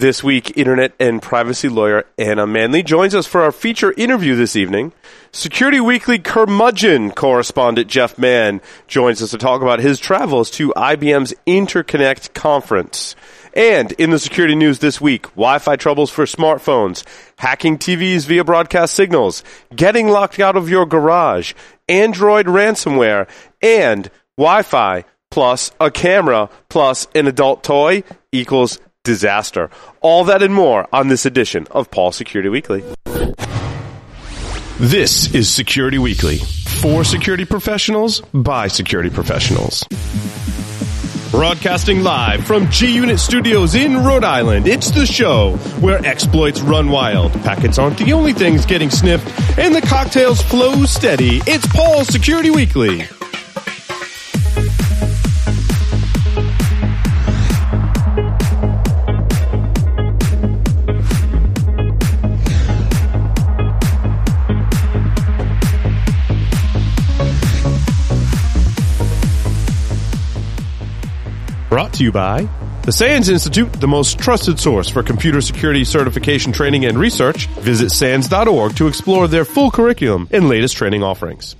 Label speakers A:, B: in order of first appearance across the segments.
A: This week, Internet and privacy lawyer Anna Manley joins us for our feature interview this evening. Security Weekly curmudgeon correspondent Jeff Mann joins us to talk about his travels to IBM's Interconnect conference. And in the security news this week, Wi-Fi troubles for smartphones, hacking TVs via broadcast signals, getting locked out of your garage, Android ransomware, and Wi-Fi plus a camera plus an adult toy equals disaster. All that and more on this edition of Paul Security Weekly. This is Security Weekly for security professionals by security professionals. Broadcasting live from G Unit Studios in Rhode Island, it's the show where exploits run wild, packets aren't the only things getting sniffed, and the cocktails flow steady. It's Paul Security Weekly. Brought to you by the SANS Institute, the most trusted source for computer security certification training and research. Visit SANS.org to explore their full curriculum and latest training offerings.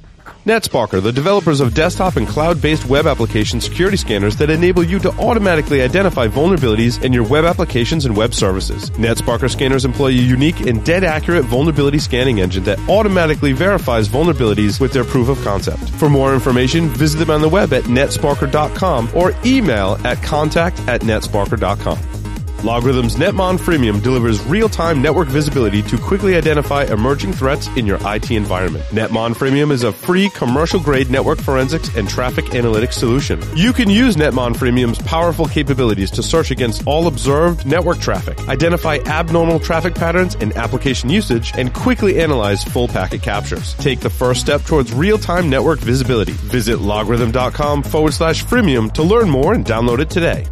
A: NetSparker, the developers of desktop and cloud-based web application security scanners that enable you to automatically identify vulnerabilities in your web applications and web services. NetSparker scanners employ a unique and dead accurate vulnerability scanning engine that automatically verifies vulnerabilities with their proof of concept. For more information, visit them on the web at netsparker.com or email at contact at netsparker.com. LogRhythm's Netmon Freemium delivers real-time network visibility to quickly identify emerging threats in your IT environment. Netmon Freemium is a free commercial-grade network forensics and traffic analytics solution. You can use Netmon Freemium's powerful capabilities to search against all observed network traffic, identify abnormal traffic patterns and application usage, and quickly analyze full packet captures. Take the first step towards real-time network visibility. Visit logrhythm.com forward slash freemium to learn more and download it today.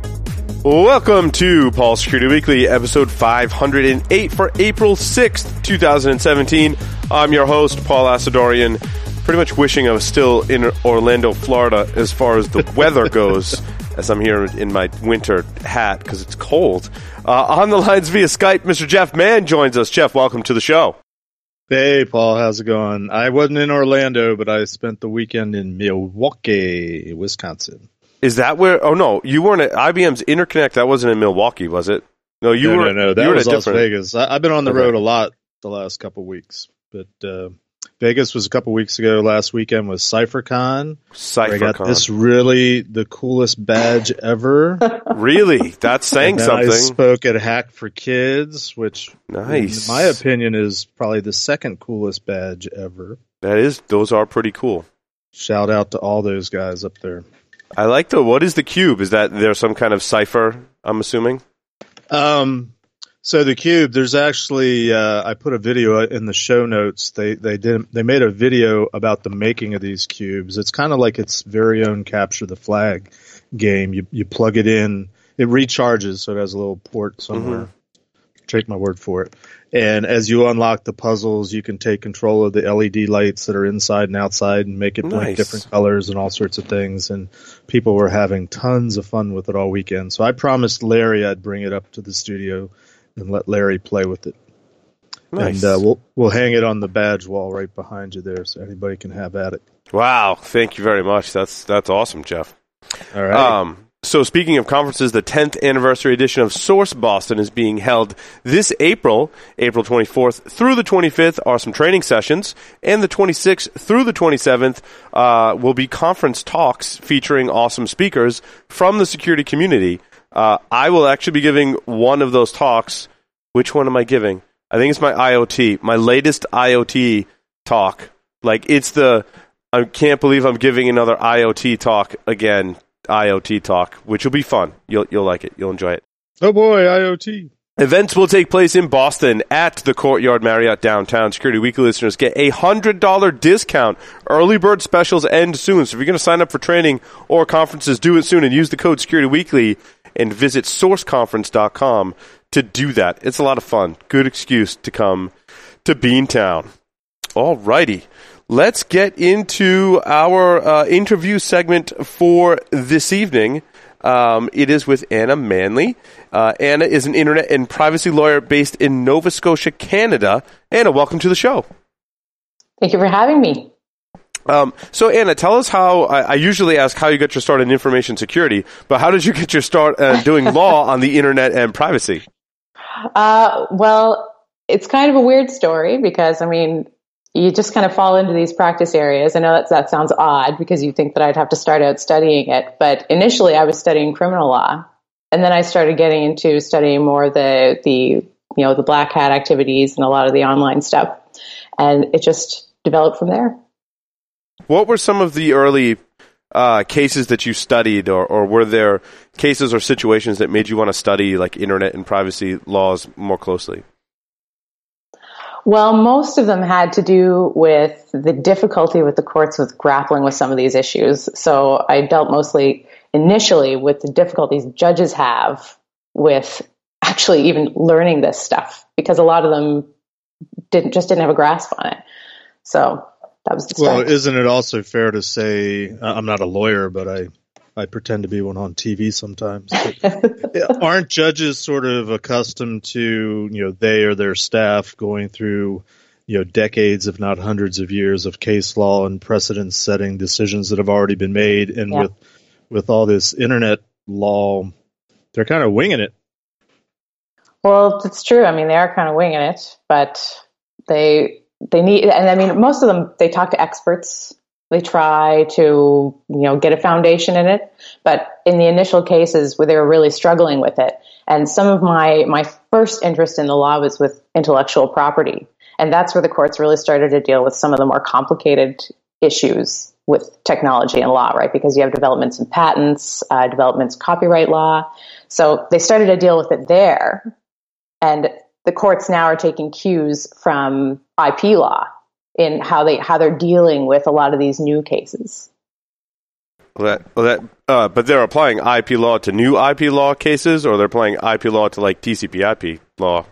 A: Welcome to Paul Security Weekly, episode 508 for April 6th, 2017. I'm your host, Paul Asadoorian. Pretty much wishing I was still in Orlando, Florida, as far as the weather goes, as I'm here in my winter hat because it's cold. Uh, on the lines via Skype, Mr. Jeff Mann joins us. Jeff, welcome to the show.
B: Hey, Paul, how's it going? I wasn't in Orlando, but I spent the weekend in Milwaukee, Wisconsin.
A: Is that where? Oh no, you weren't at IBM's Interconnect. That wasn't in Milwaukee, was it?
B: No, you no, were. No, no, that was Las different... Vegas. I, have been on the okay. road a lot the last couple weeks, but uh, Vegas was a couple weeks ago. Last weekend was CypherCon.
A: CypherCon. I got
B: this really the coolest badge ever.
A: really, that's saying something. I
B: spoke at Hack for Kids, which,
A: nice.
B: in my opinion, is probably the second coolest badge ever.
A: That is. Those are pretty cool.
B: Shout out to all those guys up there.
A: I like the. What is the cube? Is that there's some kind of cipher? I'm assuming.
B: Um. So the cube, there's actually uh, I put a video in the show notes. They they did they made a video about the making of these cubes. It's kind of like its very own capture the flag game. You you plug it in, it recharges, so it has a little port somewhere. Mm-hmm. Take my word for it. And as you unlock the puzzles, you can take control of the LED lights that are inside and outside and make it blink nice. different colors and all sorts of things. And people were having tons of fun with it all weekend. So I promised Larry I'd bring it up to the studio and let Larry play with it. Nice. And uh, we'll we'll hang it on the badge wall right behind you there, so anybody can have at it.
A: Wow! Thank you very much. That's that's awesome, Jeff.
B: All right.
A: Um, so, speaking of conferences, the 10th anniversary edition of Source Boston is being held this April, April 24th through the 25th are some training sessions, and the 26th through the 27th uh, will be conference talks featuring awesome speakers from the security community. Uh, I will actually be giving one of those talks. Which one am I giving? I think it's my IoT, my latest IoT talk. Like, it's the, I can't believe I'm giving another IoT talk again IoT talk, which will be fun. You'll you'll like it. You'll enjoy it.
B: Oh boy, IoT.
A: Events will take place in Boston at the Courtyard Marriott downtown. Security Weekly listeners get a hundred dollar discount. Early bird specials end soon, so if you're going to sign up for training or conferences, do it soon and use the code Security Weekly and visit sourceconference.com to do that. It's a lot of fun. Good excuse to come to Beantown. All righty let's get into our uh, interview segment for this evening. Um, it is with Anna Manley. Uh, Anna is an internet and privacy lawyer based in Nova Scotia, Canada. Anna, welcome to the show.
C: Thank you for having me.
A: Um, so Anna, tell us how. I, I, usually ask how you got your start in information security, but how did you get your start uh, doing law on the internet and privacy?
C: Uh, well, it's kind of a weird story because I mean, you just kind of fall into these practice areas. I know that that sounds odd because you think that I'd have to start out studying it, but initially I was studying criminal law, and then I started getting into studying more the the you know the black hat activities and a lot of the online stuff, and it just developed from there.
A: What were some of the early uh, cases that you studied, or, or were there cases or situations that made you want to study like internet and privacy laws more closely?
C: Well, most of them had to do with the difficulty with the courts with grappling with some of these issues. So I dealt mostly initially with the difficulties judges have with actually even learning this stuff because a lot of them didn't just didn't have a grasp on it. So that was the
B: well. Isn't it also fair to say I'm not a lawyer, but I I pretend to be one on TV sometimes. aren't judges sort of accustomed to you know they or their staff going through you know decades, if not hundreds of years of case law and precedent setting decisions that have already been made, and yeah. with with all this internet law, they're kind of winging it.
C: Well, it's true. I mean, they are kind of winging it, but they they need, and I mean, most of them, they talk to experts. They try to, you know, get a foundation in it. But in the initial cases where they were really struggling with it, and some of my, my first interest in the law was with intellectual property. And that's where the courts really started to deal with some of the more complicated issues with technology and law, right? Because you have developments in patents, uh, developments copyright law. So they started to deal with it there. And the courts now are taking cues from IP law in how they how they're dealing with a lot of these new cases.
A: Well, that, well, that, uh, but they're applying IP law to new IP law cases, or they're applying IP law to like TCP/IP law.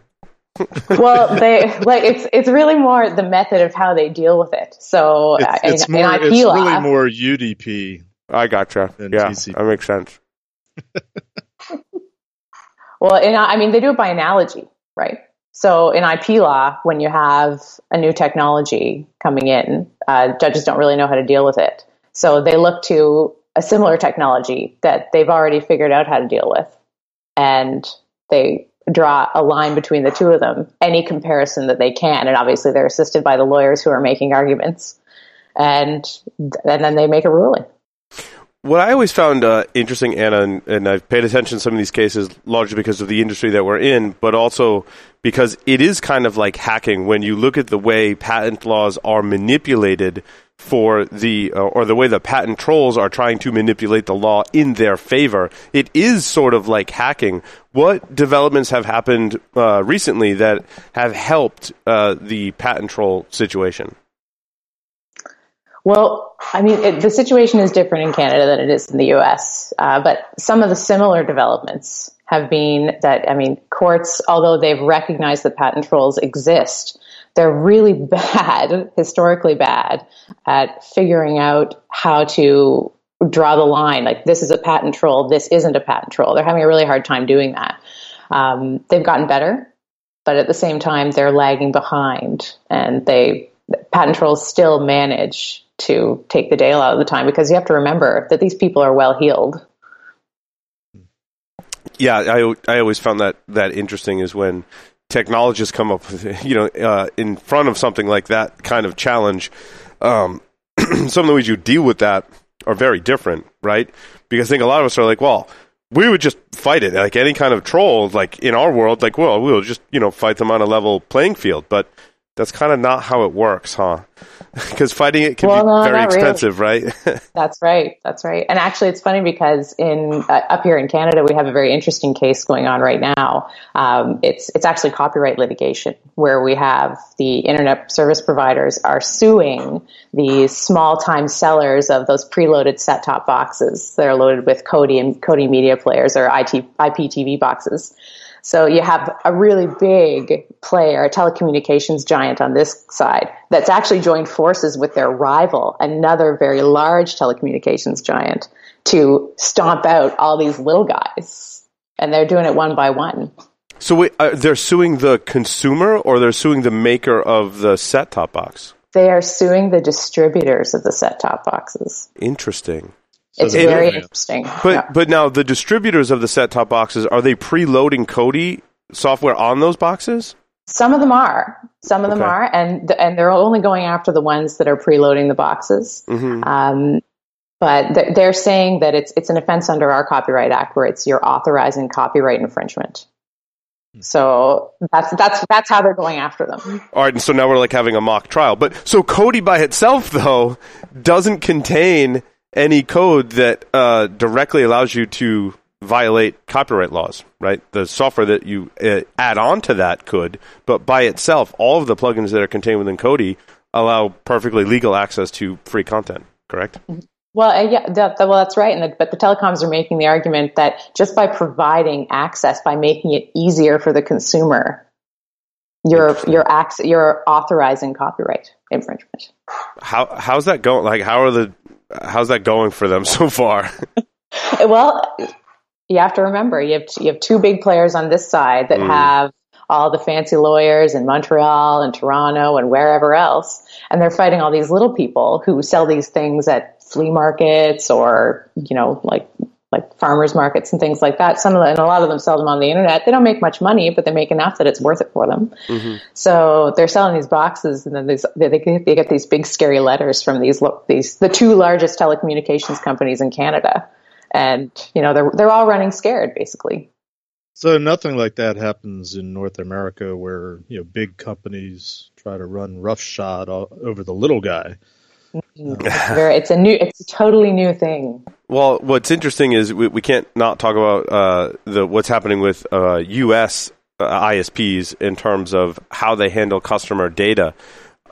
C: well, they like it's it's really more the method of how they deal with it. So
B: it's, uh, it's
C: in,
B: more
C: in
B: it's
C: law,
B: really more UDP.
A: I gotcha. Yeah, TCP. that makes sense.
C: well, and I mean they do it by analogy right? So in IP law, when you have a new technology coming in, uh, judges don't really know how to deal with it. So they look to a similar technology that they've already figured out how to deal with. And they draw a line between the two of them, any comparison that they can. And obviously they're assisted by the lawyers who are making arguments. And, and then they make a ruling.
A: What I always found uh, interesting, Anna, and, and, I've paid attention to some of these cases largely because of the industry that we're in, but also because it is kind of like hacking when you look at the way patent laws are manipulated for the, uh, or the way the patent trolls are trying to manipulate the law in their favor. It is sort of like hacking. What developments have happened uh, recently that have helped uh, the patent troll situation?
C: Well, I mean, it, the situation is different in Canada than it is in the US, uh, but some of the similar developments have been that, I mean, courts, although they've recognized that patent trolls exist, they're really bad, historically bad, at figuring out how to draw the line. Like, this is a patent troll, this isn't a patent troll. They're having a really hard time doing that. Um, they've gotten better, but at the same time, they're lagging behind, and they patent trolls still manage to take the day a lot of the time because you have to remember that these people are well heeled.
A: Yeah, I I always found that that interesting is when technologists come up with you know uh, in front of something like that kind of challenge. Um, some of the ways you deal with that are very different, right? Because I think a lot of us are like, well, we would just fight it like any kind of troll. Like in our world, like well, we'll just you know fight them on a level playing field, but that's kind of not how it works, huh? Because fighting it can well, be no, very expensive, really.
C: right? that's right. That's right. And actually, it's funny because in uh, up here in Canada, we have a very interesting case going on right now. Um, it's it's actually copyright litigation where we have the internet service providers are suing the small time sellers of those preloaded set top boxes that are loaded with Kodi and Kodi media players or IT, IPTV boxes. So you have a really big player, a telecommunications giant on this side that's actually joined forces with their rival, another very large telecommunications giant to stomp out all these little guys, and they're doing it one by one.
A: So wait, uh, they're suing the consumer or they're suing the maker of the set top box?
C: They are suing the distributors of the set top boxes.
A: Interesting.
B: So
C: it's
B: the
C: very
B: middleman.
C: interesting.
A: But
C: Yeah.
A: but now the distributors of the set top boxes are they preloading Kodi software on those boxes?
C: Some of them are. Some of them
A: Okay.
C: are, and th- and they're only going after the ones that are preloading the boxes.
A: Mm-hmm.
C: Um, but th- they're saying that it's it's an offense under our Copyright Act, where it's you're authorizing copyright infringement. So that's that's that's how they're going after them.
A: All right, and so now we're like having a mock trial. But so Kodi by itself though doesn't contain any code that uh, directly allows you to violate copyright laws, right? The software that you uh, add on to that could, but by itself, all of the plugins that are contained within Kodi allow perfectly legal access to free content. Correct?
C: Well, uh, yeah, that, that- well, that's right. And the, but the telecoms are making the argument that just by providing access, by making it easier for the consumer, you're you're acc- you're authorizing copyright infringement.
A: How how's that going? Like, how are the how's that going for them so far?
C: Well, you have to remember you have you have two big players on this side that
A: Mm.
C: have all the fancy lawyers in Montreal and Toronto and wherever else, and they're fighting all these little people who sell these things at flea markets or you know like like farmers markets and things like that. Some of them, and a lot of them sell them on the internet. They don't make much money, but they make enough that it's worth it for them. Mm-hmm. So they're selling these boxes, and then these, they, they get they get these big scary letters from these these the two largest telecommunications companies in Canada, and you know they're they're all running scared basically.
B: So nothing like that happens in North America, where you know big companies try to run roughshod o- over the little guy.
C: It's very it's a new it's a totally new thing.
A: Well, what's interesting is we, we can't not talk about uh, the what's happening with uh, U.S. Uh, ISPs in terms of how they handle customer data.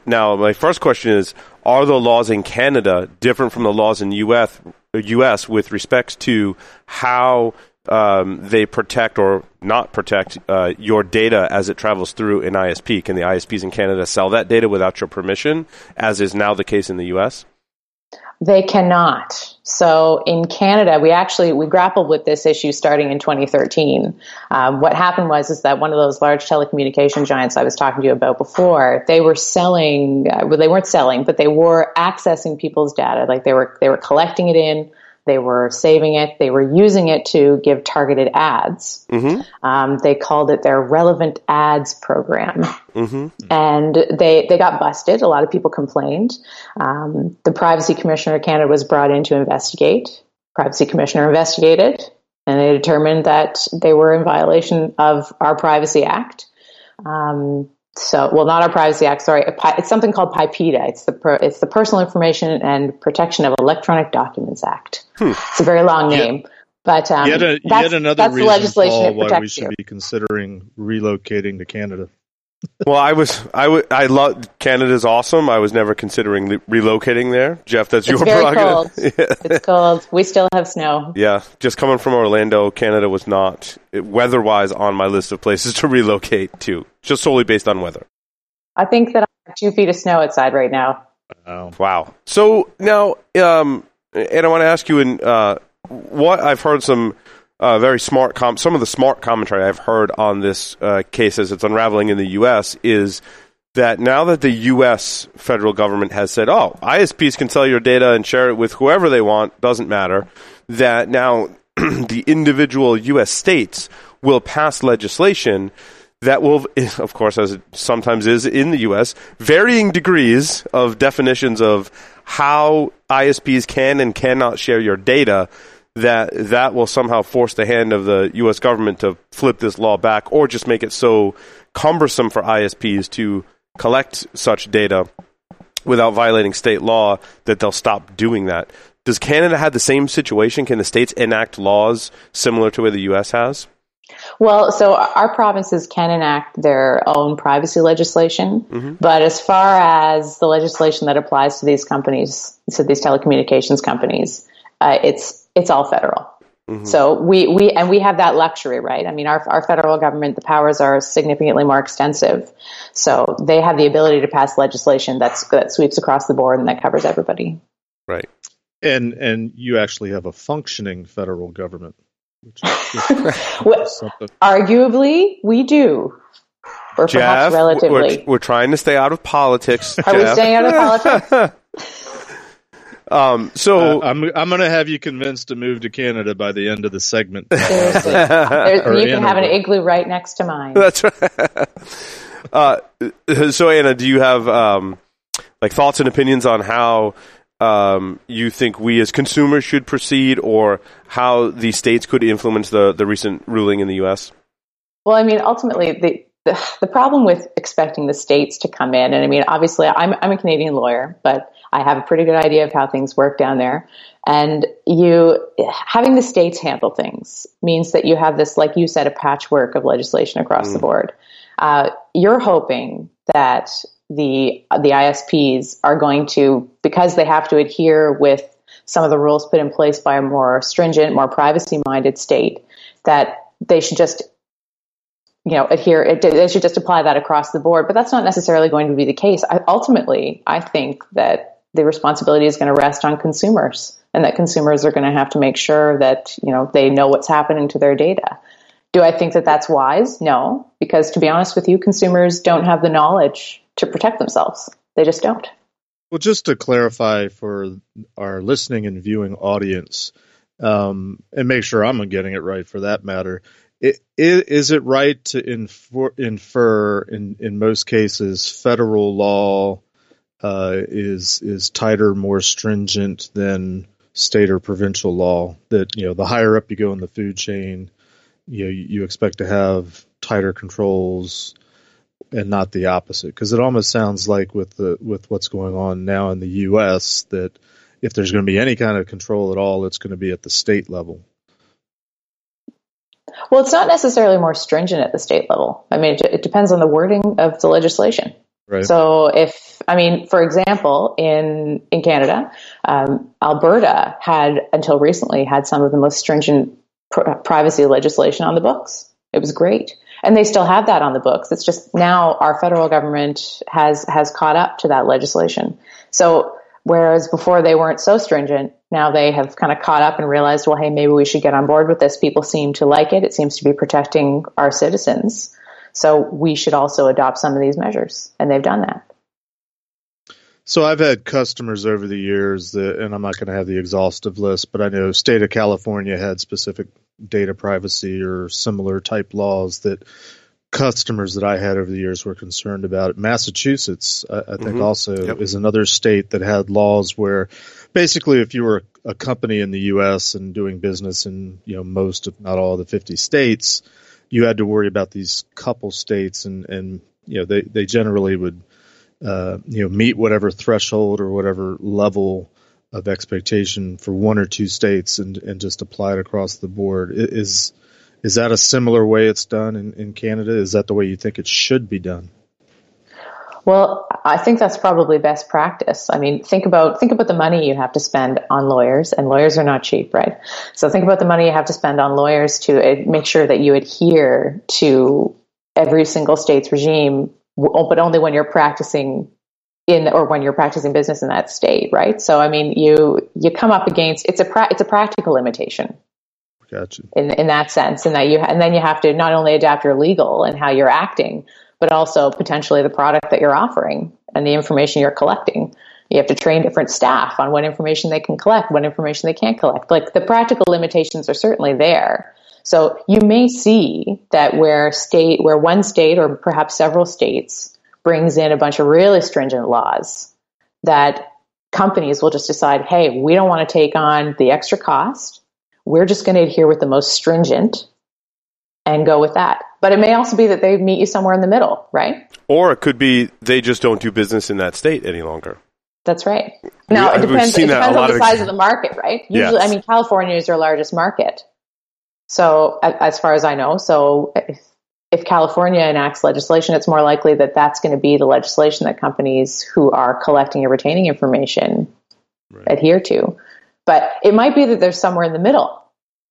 A: Now, my first question is: Are the laws in Canada different from the laws in U.S. U.S. with respect to how um, they protect or not protect uh, your data as it travels through an ISP? Can the ISPs in Canada sell that data without your permission, as is now the case in the U.S.?
C: They cannot. So in Canada, we actually we grappled with this issue starting in 2013. Um, what happened was is that one of those large telecommunication giants I was talking to you about before, they were selling. Uh, well, they weren't selling, but they were accessing people's data. Like they were they were collecting it in. They were saving it. They were using it to give targeted ads. Um, they called it their relevant ads program and they they got busted. A lot of people complained. Um, the privacy commissioner of Canada was brought in to investigate. Privacy commissioner investigated, and they determined that they were in violation of our Privacy Act. Um, so, well, not our Privacy Act. Sorry, it's something called PIPEDA. It's the per, it's the Personal Information and Protection of Electronic Documents Act. It's a very long name, but um,
B: yet, a,
C: that's,
B: yet another
C: that's
B: reason,
C: legislation
B: Paul, why we should
C: you.
B: be considering relocating to Canada.
A: Well, I was, I would, I love Canada's awesome. I was never considering le- relocating there. Jeff, that's
C: It's
A: your
C: very
A: prerogative.
C: cold. It's cold. We still have snow.
A: yeah, just coming from Orlando, Canada was not weather-wise on my list of places to relocate to, just solely based on weather.
C: I think that I have two feet of snow outside right now.
B: Wow.
A: Wow. So now, um, and I want to ask you, in uh, what I've heard some uh, very smart, com- some of the smart commentary I've heard on this uh, case as it's unraveling in the U.S. is that now that the U.S. federal government has said, "Oh, ISPs can sell your data and share it with whoever they want, doesn't matter," that now the individual U.S. states will pass legislation that will, of course, as it sometimes is in the U.S., varying degrees of definitions of how ISPs can and cannot share your data. That that will somehow force the hand of the U.S. government to flip this law back, or just make it so cumbersome for ISPs to collect such data without violating state law that they'll stop doing that. Does Canada have the same situation? Can the states enact laws similar to where the U.S. has?
C: Well, so our provinces can enact their own privacy legislation, but as far as the legislation that applies to these companies, to these telecommunications companies, uh, it's it's all federal. Mm-hmm. So we, we and we have that luxury, right? I mean, our our federal government, the powers are significantly more extensive, so they have the ability to pass legislation that's that sweeps across the board and that covers everybody.
A: Right.
B: And and you actually have a functioning federal government. Which,
C: well, arguably, we do. Or
A: Jeff,
C: perhaps relatively.
A: We're, we're, trying to stay out of politics.
C: Are
A: Jeff.
C: we staying out of politics?
A: um, so
B: uh, I'm I'm going to have you convinced to move to Canada by the end of the segment.
C: Seriously, you can have an igloo right next to mine.
A: That's right. uh, so Anna, do you have um, like thoughts and opinions on how um, you think we as consumers should proceed, or how the states could influence the the recent ruling in the U.S.?
C: Well, I mean, ultimately, the, the, the problem with expecting the states to come in, and I mean, obviously, I'm I'm a Canadian lawyer, but I have a pretty good idea of how things work down there. And you having the states handle things means that you have this, like you said, a patchwork of legislation across mm. the board. Uh, you're hoping that the the ISPs are going to because they have to adhere with some of the rules put in place by a more stringent, more privacy minded state that they should just you know adhere they should just apply that across the board but that's not necessarily going to be the case I, ultimately i think that the responsibility is going to rest on consumers and that consumers are going to have to make sure that you know they know what's happening to their data do i think that that's wise no because to be honest with you consumers don't have the knowledge to protect themselves. They just don't.
B: Well, just to clarify for our listening and viewing audience, um, and make sure I'm getting it right for that matter, it, it, is it right to infer, infer in, in most cases federal law uh, is is tighter, more stringent than state or provincial law? That you know, the higher up you go in the food chain, you know, you expect to have tighter controls and not the opposite because it almost sounds like with the with what's going on now in the US that if there's going to be any kind of control at all it's going to be at the state level.
C: Well, it's not necessarily more stringent at the state level. I mean, it, it depends on the wording of the legislation.
B: Right.
C: So, if I mean, for example, in in Canada, um, Alberta had until recently had some of the most stringent pr- privacy legislation on the books. It was great and they still have that on the books. It's just now our federal government has has caught up to that legislation. So whereas before they weren't so stringent, now they have kind of caught up and realized, well, hey, maybe we should get on board with this. People seem to like it. It seems to be protecting our citizens. So we should also adopt some of these measures, and they've done that.
B: So I've had customers over the years that, and I'm not going to have the exhaustive list, but I know state of California had specific data privacy or similar type laws that customers that I had over the years were concerned about. Massachusetts, I, I think, mm-hmm. also yep. is another state that had laws where basically, if you were a company in the U.S. and doing business in you know most, if not all, the 50 states, you had to worry about these couple states, and and you know they they generally would uh, you know meet whatever threshold or whatever level of expectation for one or two states and, and just apply it across the board. Is is that a similar way it's done in, in Canada? Is that the way you think it should be done?
C: Well, I think that's probably best practice. I mean, think about think about the money you have to spend on lawyers, and lawyers are not cheap, right? So think about the money you have to spend on lawyers to eh, make sure that you adhere to every single state's regime, oh, but only when you're practicing in or when you're practicing business in that state, right? So I mean, you you come up against it's a pra- it's a practical limitation.
B: Gotcha.
C: In in that sense, and that you and then you have to not only adapt your legal and how you're acting, but also potentially the product that you're offering and the information you're collecting. You have to train different staff on what information they can collect, what information they can't collect. Like the practical limitations are certainly there. So you may see that where state, where one state or perhaps several states brings in a bunch of really stringent laws that companies will just decide, hey, we don't want to take on the extra cost. We're just going to adhere with the most stringent and go with that. But it may also be that they meet you somewhere in the middle, right?
A: Or it could be they just don't do business in that state any longer.
C: That's right. Now, it depends, it depends on the size of the market, right? Usually, yes. I mean, California is your largest market. So, as far as I know, so if if California enacts legislation, it's more likely that that's going to be the legislation that companies who are collecting and retaining information right. adhere to. But it might be that there's somewhere in the middle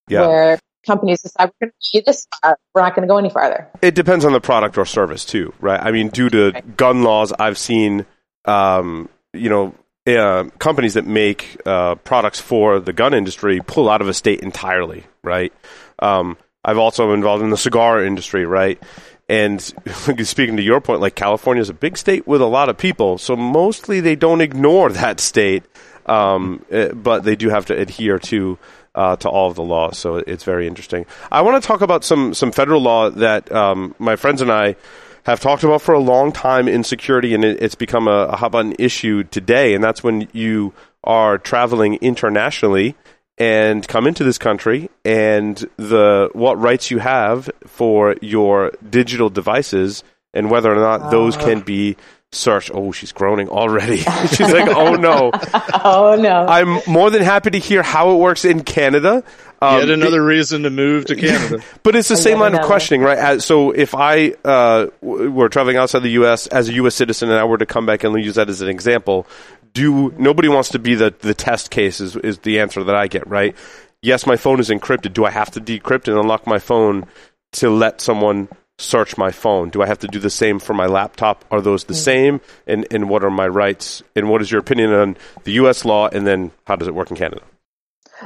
C: yeah. where companies decide we're going to do this far, we're not going to go any farther.
A: It depends on the product or service too, right? I mean, due to right. gun laws, I've seen, um, you know, uh, companies that make uh, products for the gun industry pull out of a state entirely, right? Um, I've also been involved in the cigar industry, right? And speaking to your point, like California is a big state with a lot of people, so mostly they don't ignore that state, um, eh, but they do have to adhere to uh, to all of the laws. So it's very interesting. I want to talk about some some federal law that um, my friends and I have talked about for a long time in security, and it, it's become a, a hot button issue today. And that's when you are traveling internationally and come into this country, and the what rights you have for your digital devices, and whether or not those can be searched. Oh, she's groaning already. she's like, oh no.
C: oh no.
A: I'm more than happy to hear how it works in Canada.
B: Um, Yet another reason to move to Canada.
A: but it's the same line of questioning, right? As, so if I uh, were traveling outside the U.S. as a U.S. citizen and I were to come back and use that as an example, do nobody wants to be the, the test case is, is the answer that I get, right? Yes, my phone is encrypted. Do I have to decrypt and unlock my phone to let someone search my phone? Do I have to do the same for my laptop? Are those the mm-hmm. same? And, and what are my rights? And what is your opinion on the U.S. law? And then how does it work in Canada?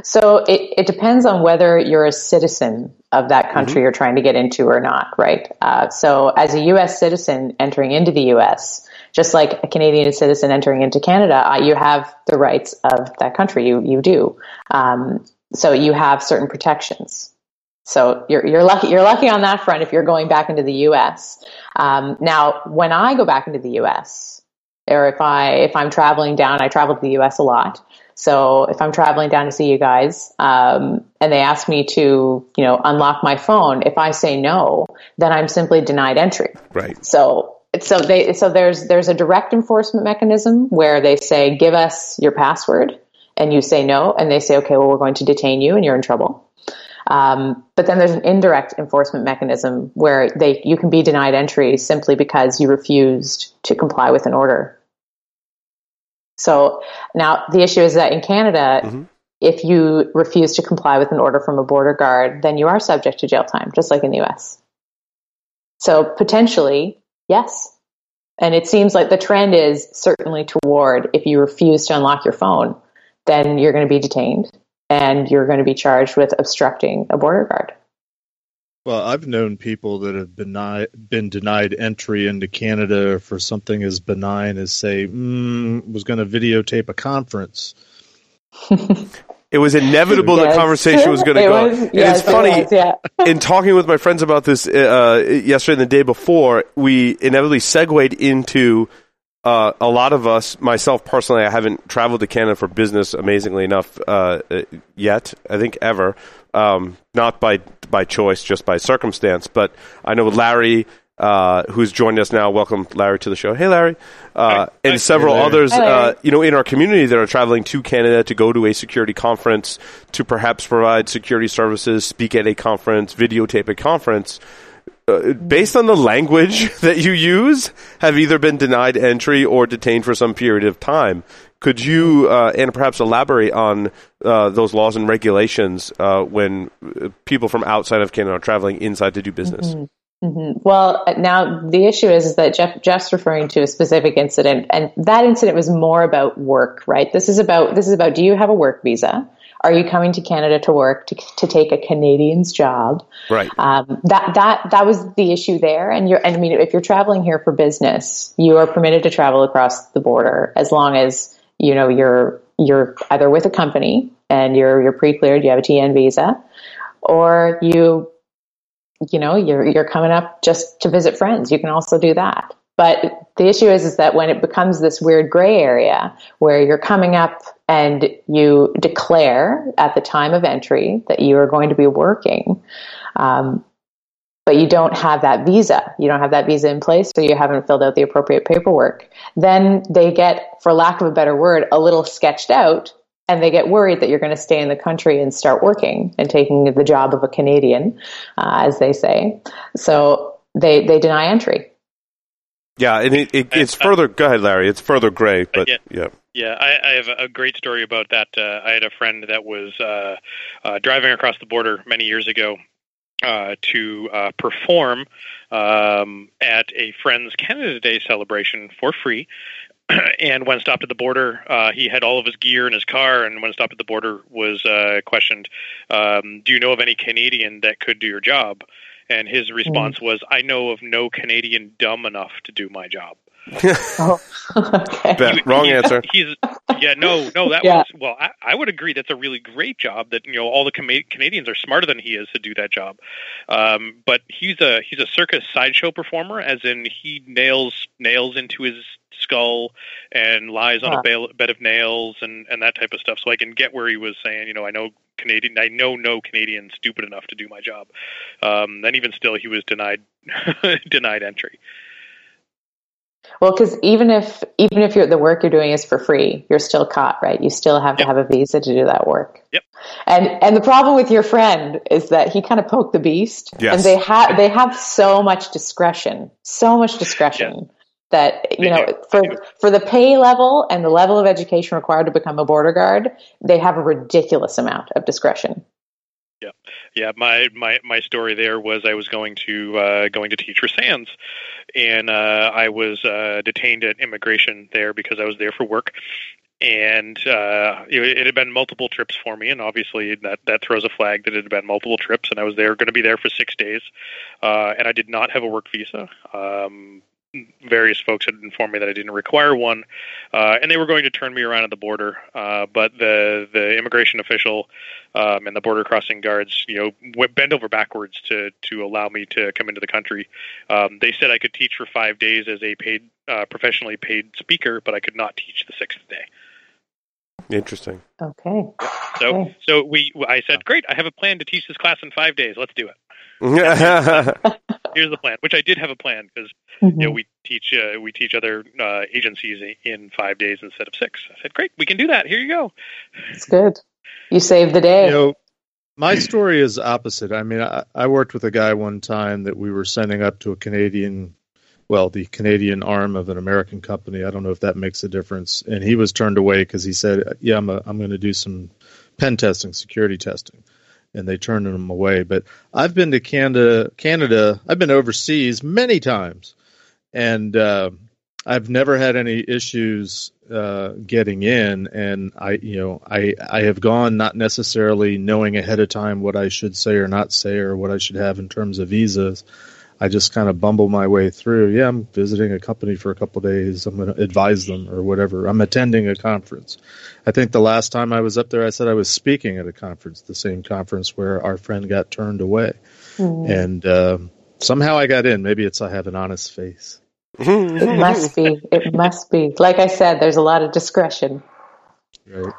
C: So it, it depends on whether you're a citizen of that country mm-hmm. you're trying to get into or not, right? Uh, so as a U.S. citizen entering into the U.S., just like a Canadian citizen entering into Canada, uh, you have the rights of that country. You you do. Um, so you have certain protections. So you're, you're lucky, you're lucky on that front if you're going back into the U.S. Um, now, when I go back into the U.S., or if I, if I'm traveling down, I travel to the U.S. a lot. So if I'm traveling down to see you guys, um, and they ask me to, you know, unlock my phone, if I say no, then I'm simply denied entry.
A: Right.
C: So so they so there's there's a direct enforcement mechanism where they say give us your password and you say no and they say okay well we're going to detain you and you're in trouble um, but then there's an indirect enforcement mechanism where they you can be denied entry simply because you refused to comply with an order. So now the issue is that in Canada, mm-hmm. if you refuse to comply with an order from a border guard, then you are subject to jail time, just like in the US. So potentially, yes. And it seems like the trend is certainly toward if you refuse to unlock your phone, then you're going to be detained and you're going to be charged with obstructing a border guard.
B: Well, I've known people that have been denied, been denied entry into Canada for something as benign as, say, mm, was going to videotape a conference.
A: it was inevitable yes. the conversation was going to go. Was, yes, it's funny. It was, yeah. in talking with my friends about this uh, yesterday and the day before, we inevitably segued into uh, a lot of us, myself personally, I haven't traveled to Canada for business, amazingly enough, uh, yet. I think ever, um, not by by choice, just by circumstance. But I know Larry, uh, who's joined us now. Welcome, Larry, to the show. Hey, Larry, uh, and Hi. several hey, others, uh, you know, in our community that are traveling to Canada to go to a security conference, to perhaps provide security services, speak at a conference, videotape a conference uh, based on the language that you use, have either been denied entry or detained for some period of time. Could you, uh, and perhaps elaborate on uh, those laws and regulations uh, when uh, people from outside of Canada are traveling inside to do business?
C: Mm-hmm. Mm-hmm. Well, now the issue is, is that Jeff, Jeff's referring to a specific incident, and that incident was more about work, right? This is about this is about do you have a work visa? Are you coming to Canada to work to, to take a Canadian's job?
A: Right.
C: Um, that that that was the issue there. And you're, and I mean, if you're traveling here for business, you are permitted to travel across the border as long as you know you're you're either with a company and you're you're pre-cleared, you have a TN visa, or you you know you're you're coming up just to visit friends. You can also do that. But the issue is, is that when it becomes this weird gray area where you're coming up and you declare at the time of entry that you are going to be working, um, but you don't have that visa, you don't have that visa in place, so you haven't filled out the appropriate paperwork, then they get, for lack of a better word, a little sketched out and they get worried that you're going to stay in the country and start working and taking the job of a Canadian, uh, as they say. So they, they deny entry.
A: Yeah, and it, it, it's further. Go ahead, Larry. It's further gray, but yeah.
D: Yeah, yeah I, I have a great story about that. Uh, I had a friend that was uh, uh, driving across the border many years ago uh, to uh, perform um, at a friend's Canada Day celebration for free. and when stopped at the border, uh, he had all of his gear in his car. And when stopped at the border, was uh, questioned, um, "Do you know of any Canadian that could do your job?" And his hmm. response was, "I know of no Canadian dumb enough to do my job."
C: Oh, okay.
A: Bet. Wrong
D: He's-
A: answer.
D: He's yeah, no, no. That
C: Yeah.
D: was well. I, I would agree. That's a really great job. That you know, all the Cana- Canadians are smarter than he is to do that job. Um, but he's a he's a circus sideshow performer, as in he nails nails into his skull and lies on
C: Huh.
D: a bale, bed of nails and and that type of stuff. So I can get where he was saying, you know, I know Canadian, I know no Canadian stupid enough to do my job. Um, and even still, he was denied denied entry.
C: Well, because even if even if the work you're doing is for free, you're still caught, right? You still have to have a visa to do that work.
D: Yep.
C: And and the problem with your friend is that he kind of poked the beast,
A: Yes.
C: and they have they have so much discretion, so much discretion that you
D: They
C: know
D: do.
C: for for the pay level and the level of education required to become a border guard, they have a ridiculous amount of discretion.
D: Yeah, my, my, my story there was I was going to uh, going to teach for SANS, and uh, I was uh, detained at immigration there because I was there for work, and uh, it, it had been multiple trips for me, and obviously that that throws a flag that it had been multiple trips, and I was there going to be there for six days, uh, and I did not have a work visa. Um, various folks had informed me that I didn't require one, uh, and they were going to turn me around at the border. Uh, but the the immigration official um, and the border crossing guards, you know, bent over backwards to to allow me to come into the country. Um, they said I could teach for five days as a paid, uh, professionally paid speaker, but I could not teach the sixth day.
A: Interesting.
C: Okay.
D: So,
C: Okay.
D: so we, I said, great, I have a plan to teach this class in five days. Let's do it. Here's the plan, which I did have a plan because
C: Mhm.
D: you know we teach uh, we teach other uh, agencies in five days instead of six. I said, great, we can do that. Here you go.
C: It's good. You saved the day.
B: You know, my story is opposite. I mean, I, I worked with a guy one time that we were sending up to a Canadian, well, the Canadian arm of an American company. I don't know if that makes a difference. And he was turned away because he said, "Yeah, I'm a, I'm going to do some pen testing, security testing." And they turned him away. But I've been to Canada. Canada. I've been overseas many times, and uh, I've never had any issues uh, getting in, and I, you know, I I have gone not necessarily knowing ahead of time what I should say or not say or what I should have in terms of visas. I just kind of bumble my way through. Yeah, I'm visiting a company for a couple of days. I'm going to advise them or whatever. I'm attending a conference. I think the last time I was up there, I said I was speaking at a conference, the same conference where our friend got turned away,
C: Mhm.
B: and um somehow I got in. Maybe it's I have an honest face.
C: It must be. It must be. Like I said, there's a lot of discretion.
B: Right.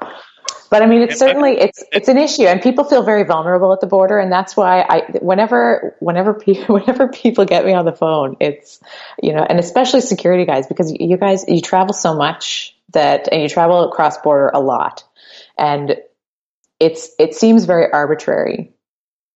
C: But I mean, it's certainly it's it's an issue, and people feel very vulnerable at the border, and that's why I whenever whenever people whenever people get me on the phone, it's you know, and especially security guys because you guys you travel so much that and you travel across border a lot, and it's it seems very arbitrary.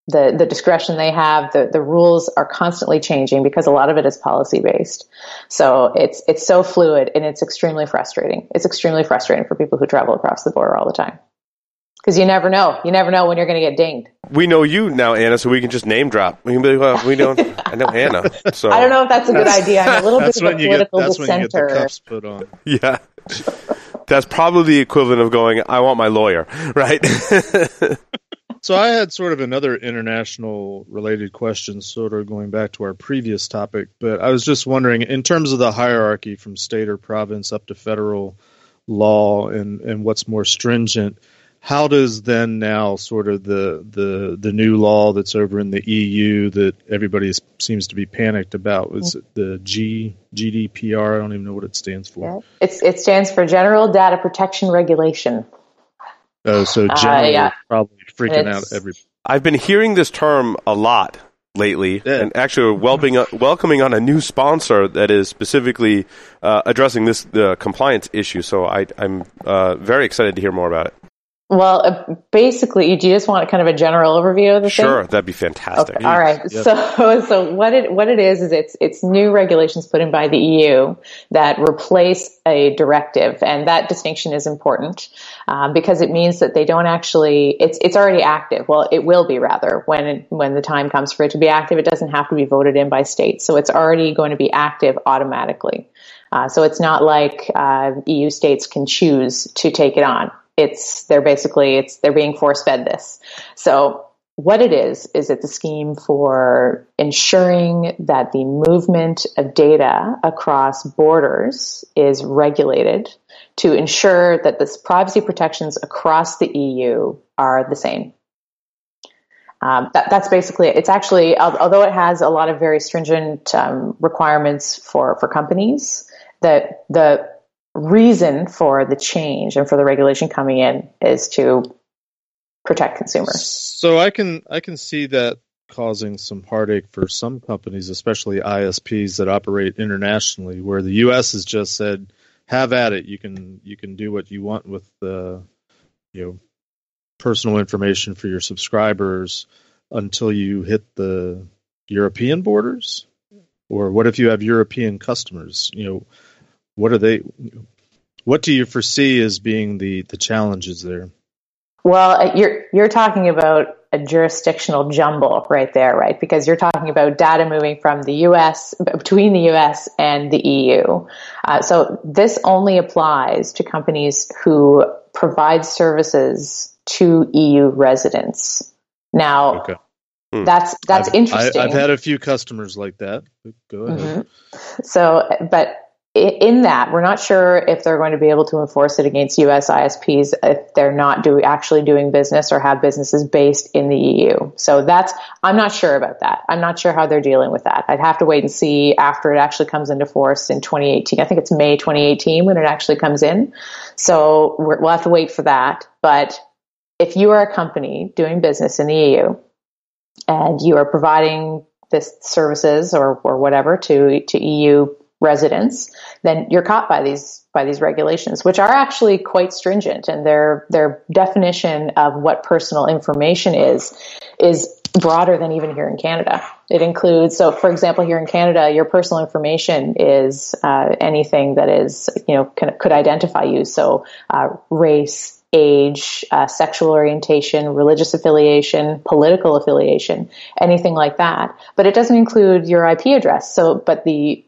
C: The the discretion they have, the the rules are constantly changing because a lot of it is policy based. So it's it's so fluid and it's extremely frustrating. It's extremely frustrating for people who travel across the border all the time. Because you never know. You never know when you're going to get dinged.
A: we know you now, Anna, so we can just name drop. We can be like, well, we don't. I know Anna, so
C: I don't know if that's a good idea. I'm a little bit of a
B: when you get.
C: political
B: That's when you get the
C: dissenter.
B: cuffs put on.
A: Yeah, that's probably the equivalent of going. I want my lawyer, right?
B: So I had sort of another international related question, sort of going back to our previous topic, but I was just wondering, in terms of the hierarchy from state or province up to federal law and, and what's more stringent, how does then now sort of the, the the new law that's over in the EU that everybody seems to be panicked about was it the G GDPR? I don't even know what it stands for.
C: It's, it stands for General Data Protection Regulation.
B: Oh, so
C: Uh,
B: generally
C: yeah.
B: probably freaking
C: It's-
B: out every.
A: I've been hearing this term a lot lately,
B: Yeah.
A: and actually welcoming welcoming on a new sponsor that is specifically uh, addressing this the compliance issue. So I, I'm uh, very excited to hear more about it.
C: Well, uh, basically, do you just want kind of a general overview of the
A: Sure,
C: thing?
A: Sure, that'd be fantastic.
C: Okay. All right.
B: Yep.
C: So, so what it what it is is it's it's new regulations put in by the EU that replace a directive, and that distinction is important um, because it means that they don't actually it's it's already active. Well, it will be rather when it, when the time comes for it to be active. It doesn't have to be voted in by states, so it's already going to be active automatically. Uh, so it's not like uh, EU states can choose to take it on. It's they're basically it's they're being force fed this. So what it is is it's a scheme for ensuring that the movement of data across borders is regulated to ensure that the privacy protections across the EU are the same. Um, that, that's basically it. It's actually, although it has a lot of very stringent um, requirements for, for companies, that the reason for the change and for the regulation coming in is to protect consumers.
B: So I can I can see that causing some heartache for some companies, especially ISPs that operate internationally, where the U.S. has just said, "Have at it. You can you can do what you want with the you know personal information for your subscribers until you hit the European borders." Or what if you have European customers? You know, what are they? What do you foresee as being the the challenges there?
C: Well, uh, you're you're talking about a jurisdictional jumble right there, right? Because you're talking about data moving from the U.S. between the U.S. and the EU. Uh, so this only applies to companies who provide services to EU residents. Now,
B: Okay.
A: Hmm.
C: that's that's
B: I've,
C: interesting.
B: I, have had a few customers like that. Go ahead.
C: Mhm. So, but i- in that, we're not sure if they're going to be able to enforce it against U.S. ISPs if they're not do, actually doing business or have businesses based in the EU. So that's, I'm not sure about that. I'm not sure how they're dealing with that. I'd have to wait and see after it actually comes into force in 2018. I think it's May 2018 when it actually comes in. So we'll have to wait for that. But if you are a company doing business in the EU and you are providing this services or, or whatever to, to EU residents, then you're caught by these by these regulations, which are actually quite stringent, and their their definition of what personal information is is broader than even here in Canada. It includes, so for example, here in Canada, your personal information is uh, anything that is you know can, could identify you, so uh, race. Age, uh, sexual orientation, religious affiliation, political affiliation, anything like that. But it doesn't include your IP address. So, but the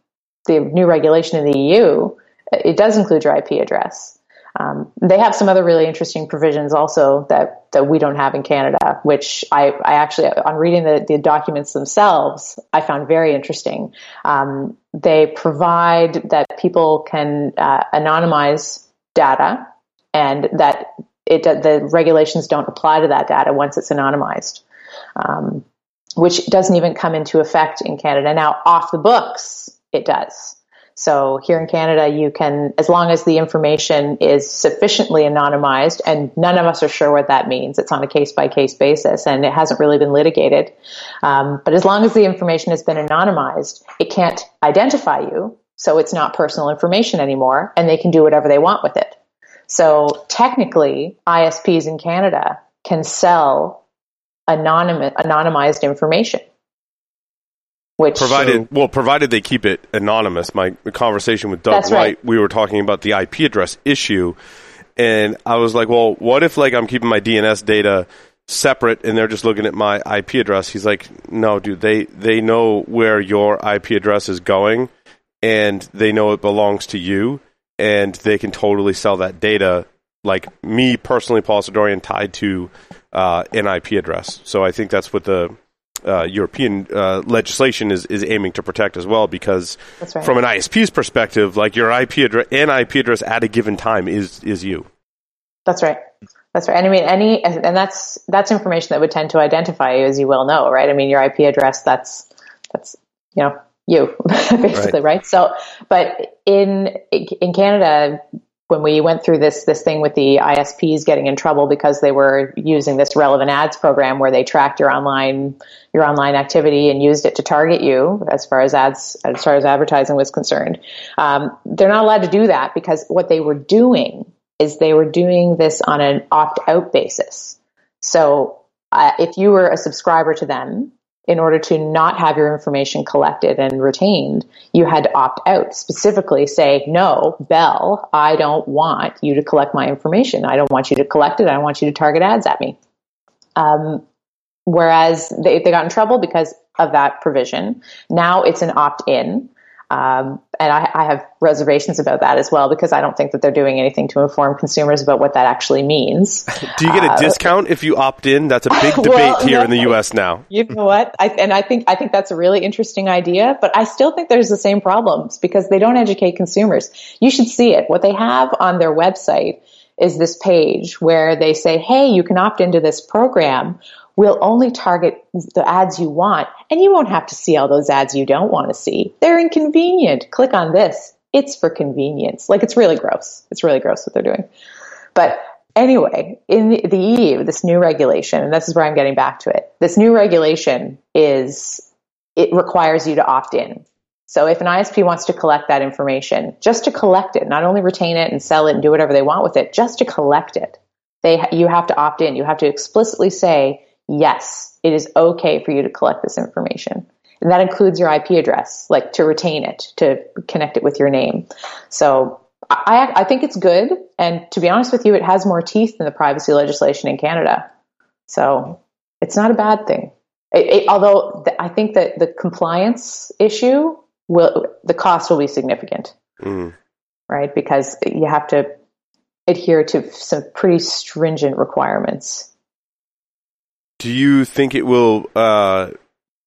C: the new regulation in the EU, it does include your IP address. Um, they have some other really interesting provisions also that, that we don't have in Canada, which I, I actually, on reading the, the documents themselves, I found very interesting. Um, they provide that people can uh, anonymize data and that it, the regulations don't apply to that data once it's anonymized. Um, which doesn't even come into effect in Canada. Now, off the books, it does. So here in Canada, you can, as long as the information is sufficiently anonymized, and none of us are sure what that means. It's on a case by case basis, and it hasn't really been litigated. Um, but as long as the information has been anonymized, it can't identify you, so it's not personal information anymore, and they can do whatever they want with it. So technically, ISPs in Canada can sell anonymous, anonymized information. Which
A: Provided, well, provided they keep it anonymous. My conversation with Doug White,
C: right.
A: we were talking about the IP address issue, and I was like, "Well, what if like I'm keeping my DNS data separate and they're just looking at my IP address?" He's like, "No, dude, they they know where your IP address is going, and they know it belongs to you, and they can totally sell that data." Like me personally, Paul Asadoorian, tied to uh, an IP address. So I think that's what the uh, European uh, legislation is, is aiming to protect as well, because
C: right.
A: from an ISP's perspective, like your IP address, an IP address at a given time is is you.
C: That's right. That's right. And I mean, any, and that's, that's information that would tend to identify you, as you well know, right? I mean, your IP address, that's, that's, you know, you, basically, right. So, but in, in Canada, when we went through this, this thing with the ISPs getting in trouble because they were using this relevant ads program where they tracked your online, your online activity and used it to target you as far as ads, as far as advertising was concerned. Um, they're not allowed to do that because what they were doing is they were doing this on an opt out basis. So uh, if you were a subscriber to them, in order to not have your information collected and retained, you had to opt out. Specifically say, no, Bell, I don't want you to collect my information. I don't want you to collect it. I don't want you to target ads at me. Um, whereas they, they got in trouble because of that provision. Now it's an opt in. Um, and I, I, have reservations about that as well because I don't think that they're doing anything to inform consumers about what that actually means.
A: Do you get a uh, discount if you opt in? That's a big debate well, here no, in the U.S. now.
C: You know what? I, and I think I think that's a really interesting idea, but I still think there's the same problems because they don't educate consumers. You should see it. What they have on their website is this page where they say, "Hey, you can opt into this program." We'll only target the ads you want, and you won't have to see all those ads you don't want to see. They're inconvenient. Click on this. It's for convenience. Like it's really gross. It's really gross what they're doing. But anyway, in the, EU, this new regulation, and this is where I'm getting back to it. This new regulation is it requires you to opt in. So if an ISP wants to collect that information, just to collect it, not only retain it and sell it and do whatever they want with it, just to collect it, they you have to opt in. You have to explicitly say yes, it is okay for you to collect this information. And that includes your IP address, like to retain it, to connect it with your name. So I, I think it's good. And to be honest with you, it has more teeth than the privacy legislation in Canada. So it's not a bad thing. It, it, although th- I think that the compliance issue will, the cost will be significant, mm. right? Because you have to adhere to some pretty stringent requirements.
A: Do you think it will uh,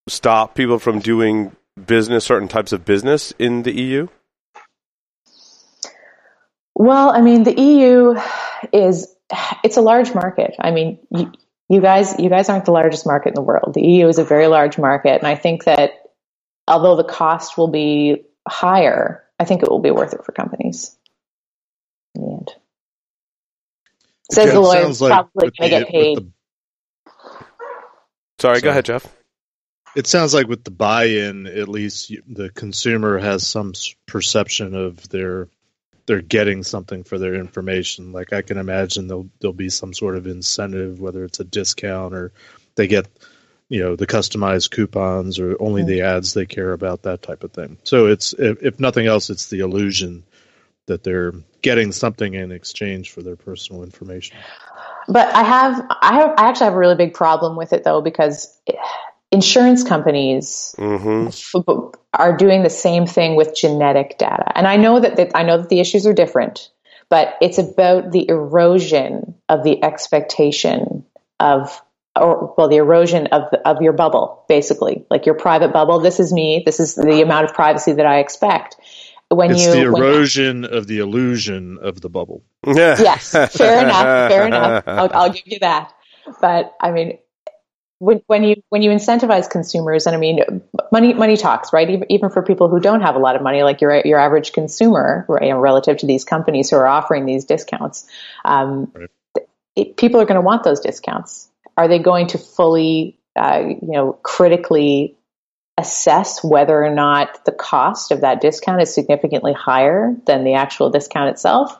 A: stop people from doing business, certain types of business in the EU?
C: Well, I mean, the EU is it's a large market. I mean, you, you guys you guys aren't the largest market in the world. The EU is a very large market, and I think that although the cost will be higher, I think it will be worth it for companies in the end. Says the lawyer, like probably going to get paid
A: Sorry, go ahead, Jeff.
B: It sounds like with the buy-in, at least the consumer has some perception of their they're getting something for their information. Like I can imagine there'll there'll be some sort of incentive, whether it's a discount or they get you know the customized coupons or only mm-hmm. the ads they care about that type of thing. So it's if, if nothing else, it's the illusion that they're getting something in exchange for their personal information.
C: But I have, I have, I actually have a really big problem with it though because insurance companies mm-hmm. are doing the same thing with genetic data, and I know that, that I know that the issues are different, but it's about the erosion of the expectation of or well the erosion of of your bubble basically. Like your private bubble this is me this is the amount of privacy that i expect
B: when it's you the erosion when, of the illusion of the bubble.
C: Yeah. yes, fair enough. Fair enough. I'll, I'll give you that. But I mean, when, when you when you incentivize consumers, and I mean, money money talks, right? Even, even for people who don't have a lot of money, like your your average consumer, right? You know, relative to these companies who are offering these discounts, um, right. it, people are going to want those discounts. Are they going to fully, uh, you know, critically assess whether or not the cost of that discount is significantly higher than the actual discount itself?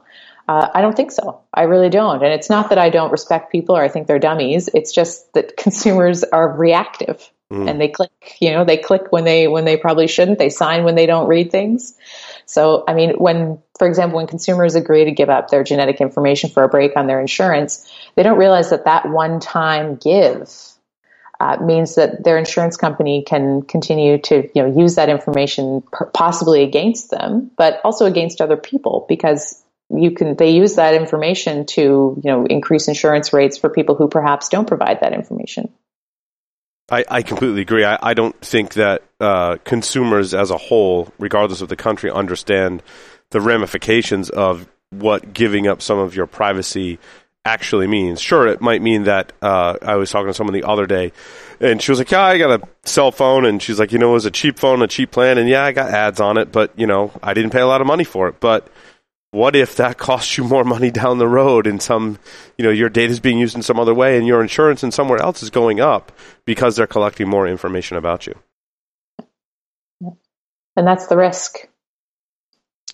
C: Uh, I don't think so. I really don't. And it's not that I don't respect people or I think they're dummies. It's just that consumers are reactive mm. and they click, you know, they click when they, when they probably shouldn't. They sign when they don't read things. So, I mean, when, for example, when consumers agree to give up their genetic information for a break on their insurance, they don't realize that that one time give uh, means that their insurance company can continue to you know use that information possibly against them, but also against other people because you can they use that information to you know increase insurance rates for people who perhaps don't provide that information.
A: I, I completely agree. I, I don't think that uh, consumers as a whole, regardless of the country, understand the ramifications of what giving up some of your privacy actually means. Sure, it might mean that uh, I was talking to someone the other day, and she was like, "Yeah, I got a cell phone," and she's like, "You know, it was a cheap phone, a cheap plan, and yeah, I got ads on it, but you know, I didn't pay a lot of money for it." But what if that costs you more money down the road, and some, you know, your data is being used in some other way, and your insurance in somewhere else is going up because they're collecting more information about you?
C: And that's the risk.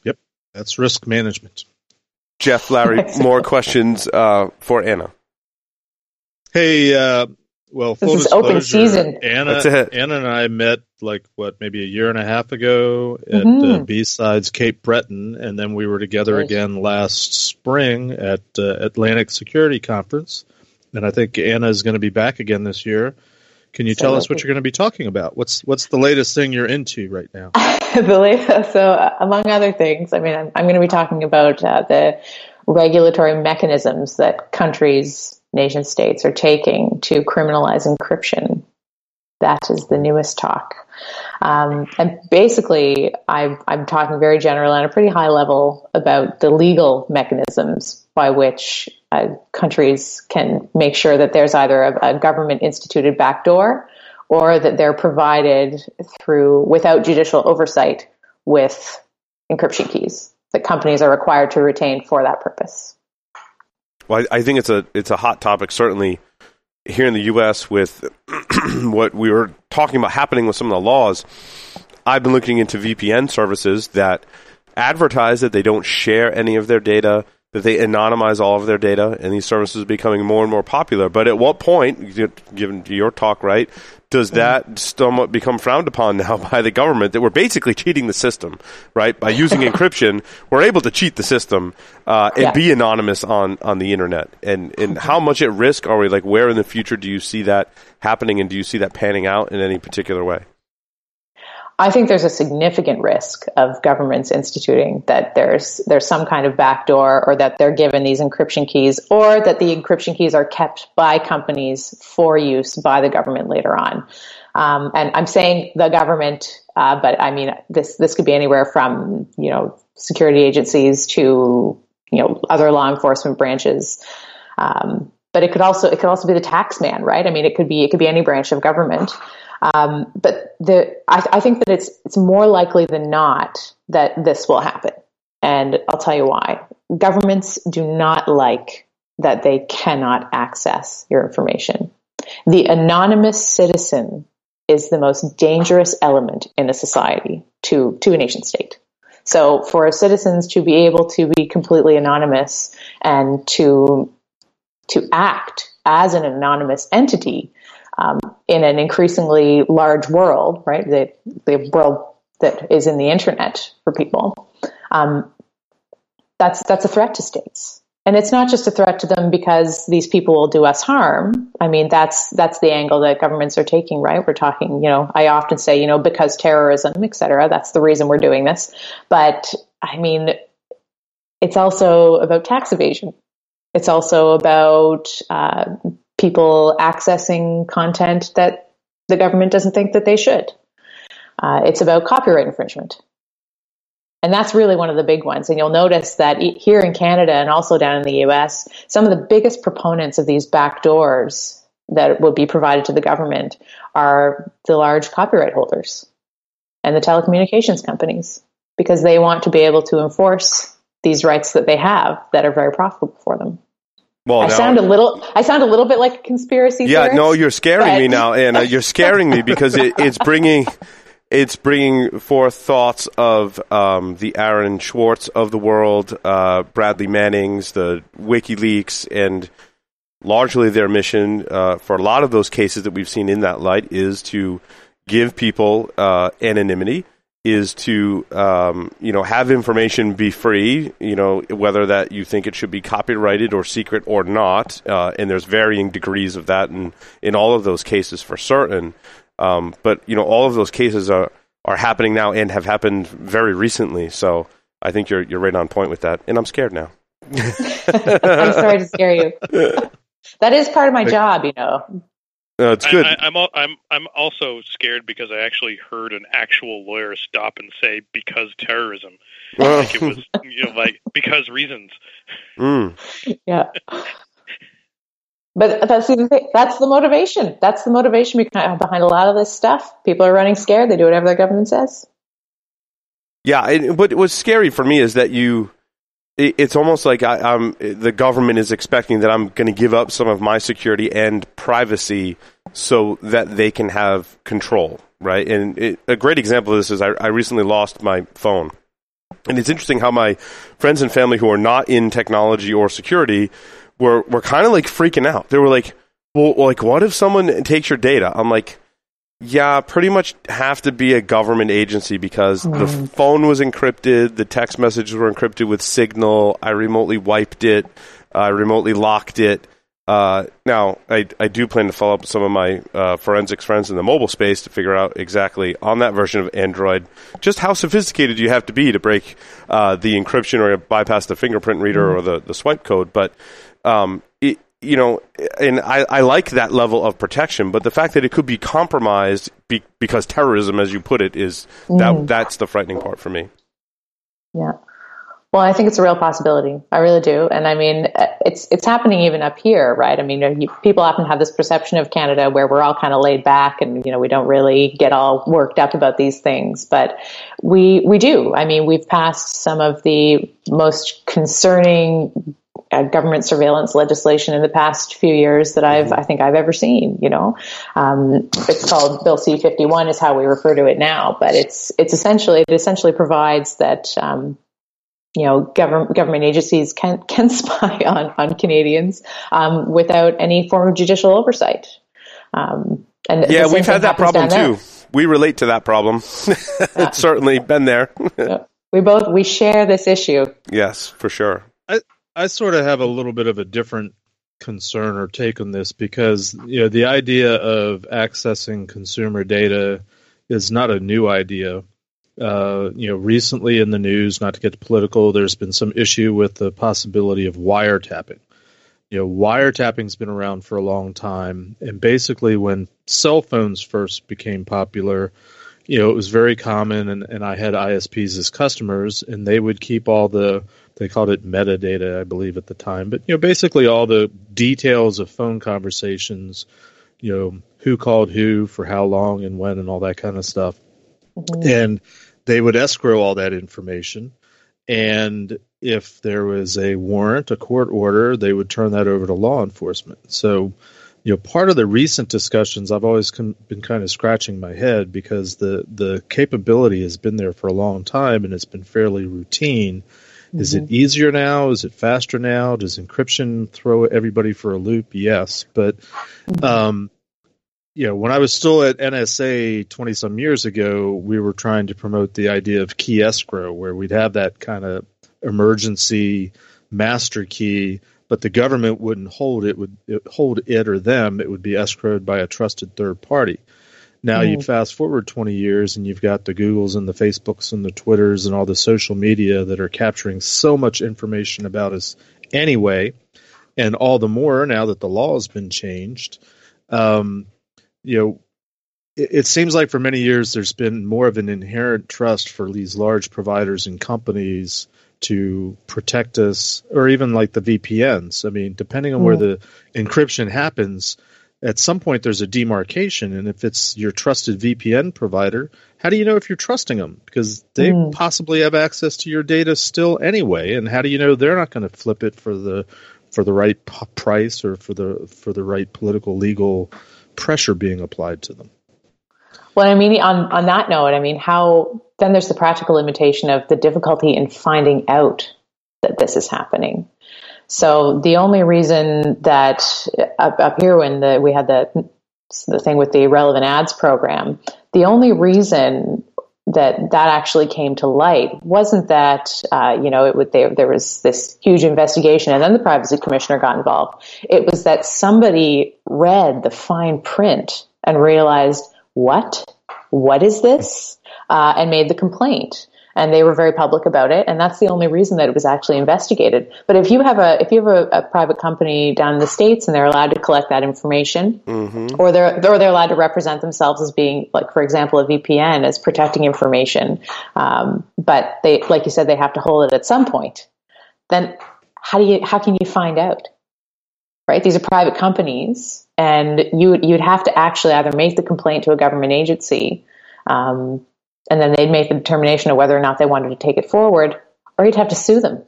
B: Yep, that's risk management.
A: Jeff, Larry, more questions uh, for Anna.
B: Hey, uh, well, full
C: This is open season.
B: Anna, Anna and I met like what, maybe a year and a half ago at uh,
C: Mhm.
B: BSides Cape Breton, and then we were together
C: Nice.
B: again last spring at uh, Atlantic Security Conference, and I think Anna is going to be back again this year. Can you
C: So
B: tell us what you're going to be talking about? What's what's the latest thing you're into right now?
C: so uh, among other things, I mean, I'm, I'm going to be talking about uh, the regulatory mechanisms that countries, nation states are taking to criminalize encryption. That is the newest talk. Um, and basically, I'm, I'm talking very general and a pretty high level about the legal mechanisms by which uh, countries can make sure that there's either a, a government instituted backdoor or that they're provided through without judicial oversight with encryption keys that companies are required to retain for that purpose.
A: Well, I, I think it's a it's a hot topic, certainly here in the U.S. with what we were talking about happening with some of the laws. I've been looking into VPN services that advertise that they don't share any of their data, that they anonymize all of their data, and these services are becoming more and more popular. But at what point, given your talk, right, does that somewhat become frowned upon now by the government that we're basically cheating the system, right? By using encryption, we're able to cheat the system uh, and
C: Yeah.
A: be anonymous on, on the internet. And, and how much at risk are we? Like, where in the future do you see that happening, and do you see that panning out in any particular way?
C: I think there's a significant risk of governments instituting that there's there's some kind of backdoor or that they're given these encryption keys or that the encryption keys are kept by companies for use by the government later on. Um, and I'm saying the government, uh, but I mean this this could be anywhere from you know security agencies to you know other law enforcement branches. Um, but it could also it could also be the tax man, right? I mean, it could be it could be any branch of government. Um, but the I, I think that it's it's more likely than not that this will happen, and I'll tell you why. Governments do not like that they cannot access your information. The anonymous citizen is the most dangerous element in a society to to a nation state. So for citizens to be able to be completely anonymous and to to act as an anonymous entity um, in an increasingly large world, right? The, the world that is in the internet for people. Um, that's that's a threat to states, and it's not just a threat to them because these people will do us harm. I mean, that's that's the angle that governments are taking, right? We're talking, you know, I often say, you know, because terrorism, et cetera. That's the reason we're doing this. But I mean, it's also about tax evasion. It's also about uh, people accessing content that the government doesn't think that they should. Uh, it's about copyright infringement. And that's really one of the big ones. And you'll notice that here in Canada and also down in the US, some of the biggest proponents of these backdoors that will be provided to the government are the large copyright holders and the telecommunications companies because they want to be able to enforce these rights that they have that are very profitable for them.
A: Well,
C: I
A: now-
C: sound a little. I sound a little bit like a conspiracy.
A: Yeah,
C: theorist,
A: no, you're scaring
C: but-
A: me now, Anna. You're scaring me because it, it's bringing it's bringing forth thoughts of um, the Aaron Swartz of the world, uh, Bradley Manning's, the WikiLeaks, and largely their mission uh, for a lot of those cases that we've seen in that light is to give people uh, anonymity is to um, you know have information be free you know whether that you think it should be copyrighted or secret or not uh, and there's varying degrees of that in in all of those cases for certain um, but you know all of those cases are are happening now and have happened very recently so I think you're you're right on point with that and I'm scared now
C: I'm sorry to scare you. That is part of my job, you know.
A: Uh, it's good
D: I, I, I'm al- I'm I'm also scared because I actually heard an actual lawyer stop and say because terrorism. Like it was you know like because reasons.
A: Mm.
C: Yeah. But that's the thing. That's the motivation. That's the motivation behind behind a lot of this stuff. People are running scared. They do whatever their government says.
A: Yeah, and what was scary for me is that you, it, it's almost like I, I'm, the government is expecting that I'm going to give up some of my security and privacy so that they can have control, right? And it, a great example of this is I, I recently lost my phone, And it's interesting how my friends and family who are not in technology or security were, were kind of like freaking out. They were like, well, like, what if someone takes your data? I'm like, yeah, pretty much have to be a government agency because mm. the phone was encrypted, the text messages were encrypted with Signal. I remotely wiped it, I remotely locked it. Uh, now, I, I do plan to follow up with some of my uh, forensics friends in the mobile space to figure out exactly on that version of Android just how sophisticated you have to be to break uh, the encryption or bypass the fingerprint reader mm. or the, the swipe code. But um, it, you know, and I, I like that level of protection, but the fact that it could be compromised be, because terrorism, as you put it, is mm. that that's the frightening part for me.
C: Yeah. Well, I think it's a real possibility. I really do, and I mean, it's it's happening even up here, right? I mean, you, people often have this perception of Canada where we're all kind of laid back, and you know, we don't really get all worked up about these things, but we we do. I mean, we've passed some of the most concerning uh, government surveillance legislation in the past few years that I've, I think I've ever seen, you know. Um, it's called Bill C-51 is how we refer to it now, but it's, it's essentially, it essentially provides that, um, you know, government government agencies can can spy on on Canadians um, without any form of judicial oversight. Um,
A: and yeah, we've had that problem too. We relate to that problem. it's certainly been there.
C: we both we share this issue.
A: Yes, for sure.
B: I I sort of have a little bit of a different concern or take on this because you know the idea of accessing consumer data is not a new idea. Uh, you know, recently in the news, not to get political, there's been some issue with the possibility of wiretapping. You know, wiretapping's been around for a long time, and basically, when cell phones first became popular, you know, it was very common, and, and I had ISPs as customers, and they would keep all the they called it metadata, I believe, at the time. But you know, basically all the details of phone conversations, you know, who called who for how long and when and all that kind of stuff. Mm-hmm. And they would escrow all that information. And if there was a warrant, a court order, they would turn that over to law enforcement. So, you know, part of the recent discussions, I've always been kind of scratching my head because the the capability has been there for a long time and it's been fairly routine. Mm-hmm. Is it mm-hmm. easier now? Is it faster now? Does encryption throw everybody for a loop? Yes, but mm-hmm. um, you know, when I was still at NSA twenty some years ago, we were trying to promote the idea of key escrow, where we'd have that kind of emergency master key, but the government wouldn't hold it; would hold it or them. It would be escrowed by a trusted third party. Now mm. you fast forward 20 years and you've got the Googles and the Facebooks and the Twitters and all the social media that are capturing so much information about us anyway, and all the more now that the law has been changed. Um, you know, it, it seems like for many years there's been more of an inherent trust for these large providers and companies to protect us, or even like the VPNs. I mean, depending on mm. where the encryption happens, at some point there's a demarcation and if it's your trusted VPN provider, how do you know if you're trusting them? Because they mm. possibly have access to your data still anyway, and how do you know they're not going to flip it for the for the right p- price or for the for the right political legal pressure being applied to them?
C: Well, I mean, on on that note, I mean, how then there's the practical limitation of the difficulty in finding out that this is happening. So the only reason that uh, up, up here when the, we had the the thing with the relevant ads program, the only reason that that actually came to light wasn't that uh, you know it would there, there was this huge investigation and then the privacy commissioner got involved. It was that somebody read the fine print and realized what? What is this? Uh, and made the complaint and they were very public about it and that's the only reason that it was actually investigated. But if you have a if you have a, a private company down in the states and they're allowed to collect that information mm-hmm. or they're or they're allowed to represent themselves as being like for example a VPN as protecting information um, but they like you said they have to hold it at some point then how do you how can you find out? Right? These are private companies and you you'd have to actually either make the complaint to a government agency um, and then they'd make the determination of whether or not they wanted to take it forward, or you'd have to sue them.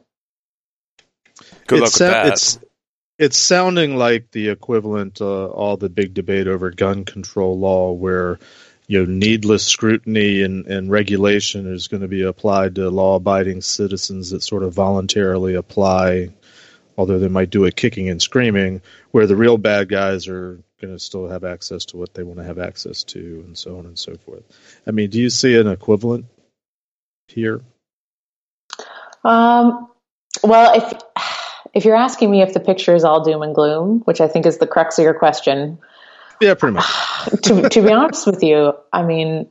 A: Good luck it's, with that.
B: It's, it's sounding like the equivalent uh, all the big debate over gun control law, where you know needless scrutiny and, and regulation is going to be applied to law-abiding citizens that sort of voluntarily apply, although they might do it kicking and screaming, where the real bad guys are going to still have access to what they want to have access to, and so on and so forth. I mean, do you see an equivalent here?
C: Um, well, if if you're asking me if the picture is all doom and gloom, which I think is the crux of your question,
B: yeah, pretty much.
C: to, to be honest with you, I mean,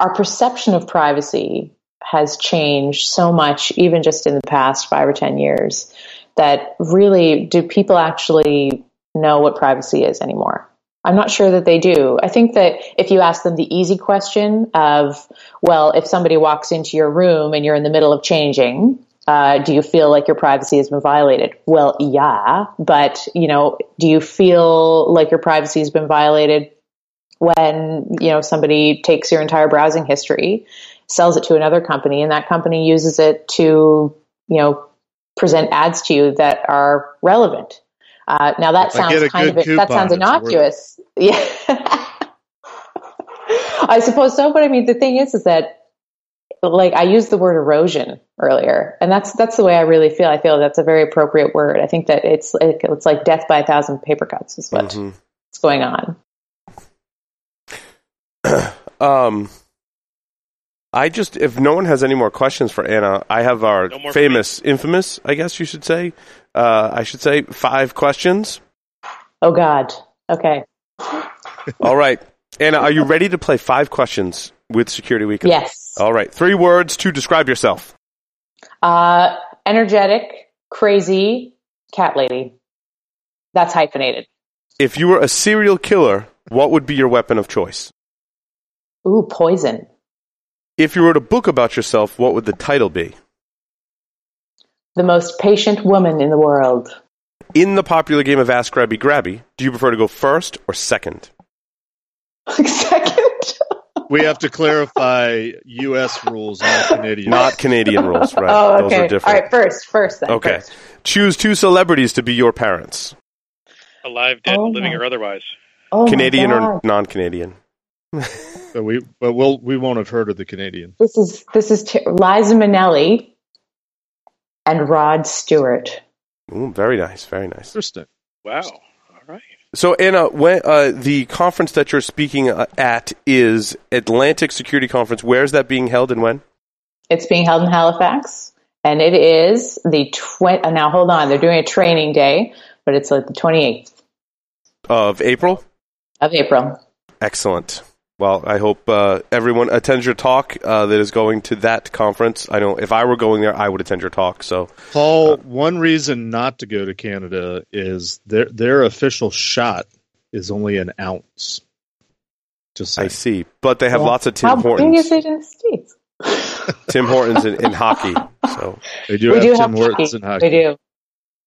C: our perception of privacy has changed so much, even just in the past five or 10 years, that really do people actually know what privacy is anymore? I'm not sure that they do. I think that if you ask them the easy question of, well, if somebody walks into your room and you're in the middle of changing, uh, do you feel like your privacy has been violated? Well, yeah, but you know, do you feel like your privacy has been violated when you know somebody takes your entire browsing history, sells it to another company, and that company uses it to you know present ads to you that are relevant? Uh, now that sounds kind of that sounds innocuous. Yeah. I suppose so, but I mean, the thing is, is that like I used the word erosion earlier, and that's that's the way I really feel. I feel that's a very appropriate word. I think that it's like, it's like death by a thousand paper cuts is what's mm-hmm. going on.
A: um, I just if no one has any more questions for Anna, I have our no famous, infamous, I guess you should say. Uh, I should say five questions.
C: Oh God. Okay.
A: All right, Anna, are you ready to play five questions with Security Week?
C: Yes.
A: All right. Three words to describe yourself.
C: Uh, energetic, crazy, cat lady. That's hyphenated.
A: If you were a serial killer, what would be your weapon of choice?
C: Ooh, poison.
A: If you wrote a book about yourself, what would the title be?
C: The most patient woman in the world.
A: In the popular game of Ask Grabby Grabby, do you prefer to go first or second?
C: second
B: we have to clarify U.S. rules, not Canadian.
A: Not Canadidian rules, right?
C: Oh, okay. All right, first, first then.
A: Okay.
C: First.
A: Choose two celebrities to be your parents.
D: Alive, dead, oh living, or otherwise.
C: Oh
A: Canadian or non-Canadian.
B: but we, but we'll, we won't have heard of the Canadian.
C: This is this is t- Liza Minnelli and Rod Stewart.
A: Ooh, very nice, very nice.
B: Interesting.
D: Wow. All right.
A: So Anna, when, uh, the conference that you're speaking uh, at is Atlantic Security Conference. Where is that being held and when?
C: It's being held in Halifax, and it is the twenty. Uh, now hold on, they're doing a training day, but it's like the twenty eighth
A: of April.
C: Of April.
A: Excellent. Well, I hope uh, everyone attends your talk uh, that is going to that conference. I know if I were going there, I would attend your talk. So,
B: Paul, uh, one reason not to go to Canada is their their official shot is only an ounce.
A: Just I see, but they have well, lots of Tim how Hortons. How big is
C: it in the states?
A: Tim Hortons in, in, hockey. So
B: they do we have do Tim have Hortons hockey. in hockey.
C: We do,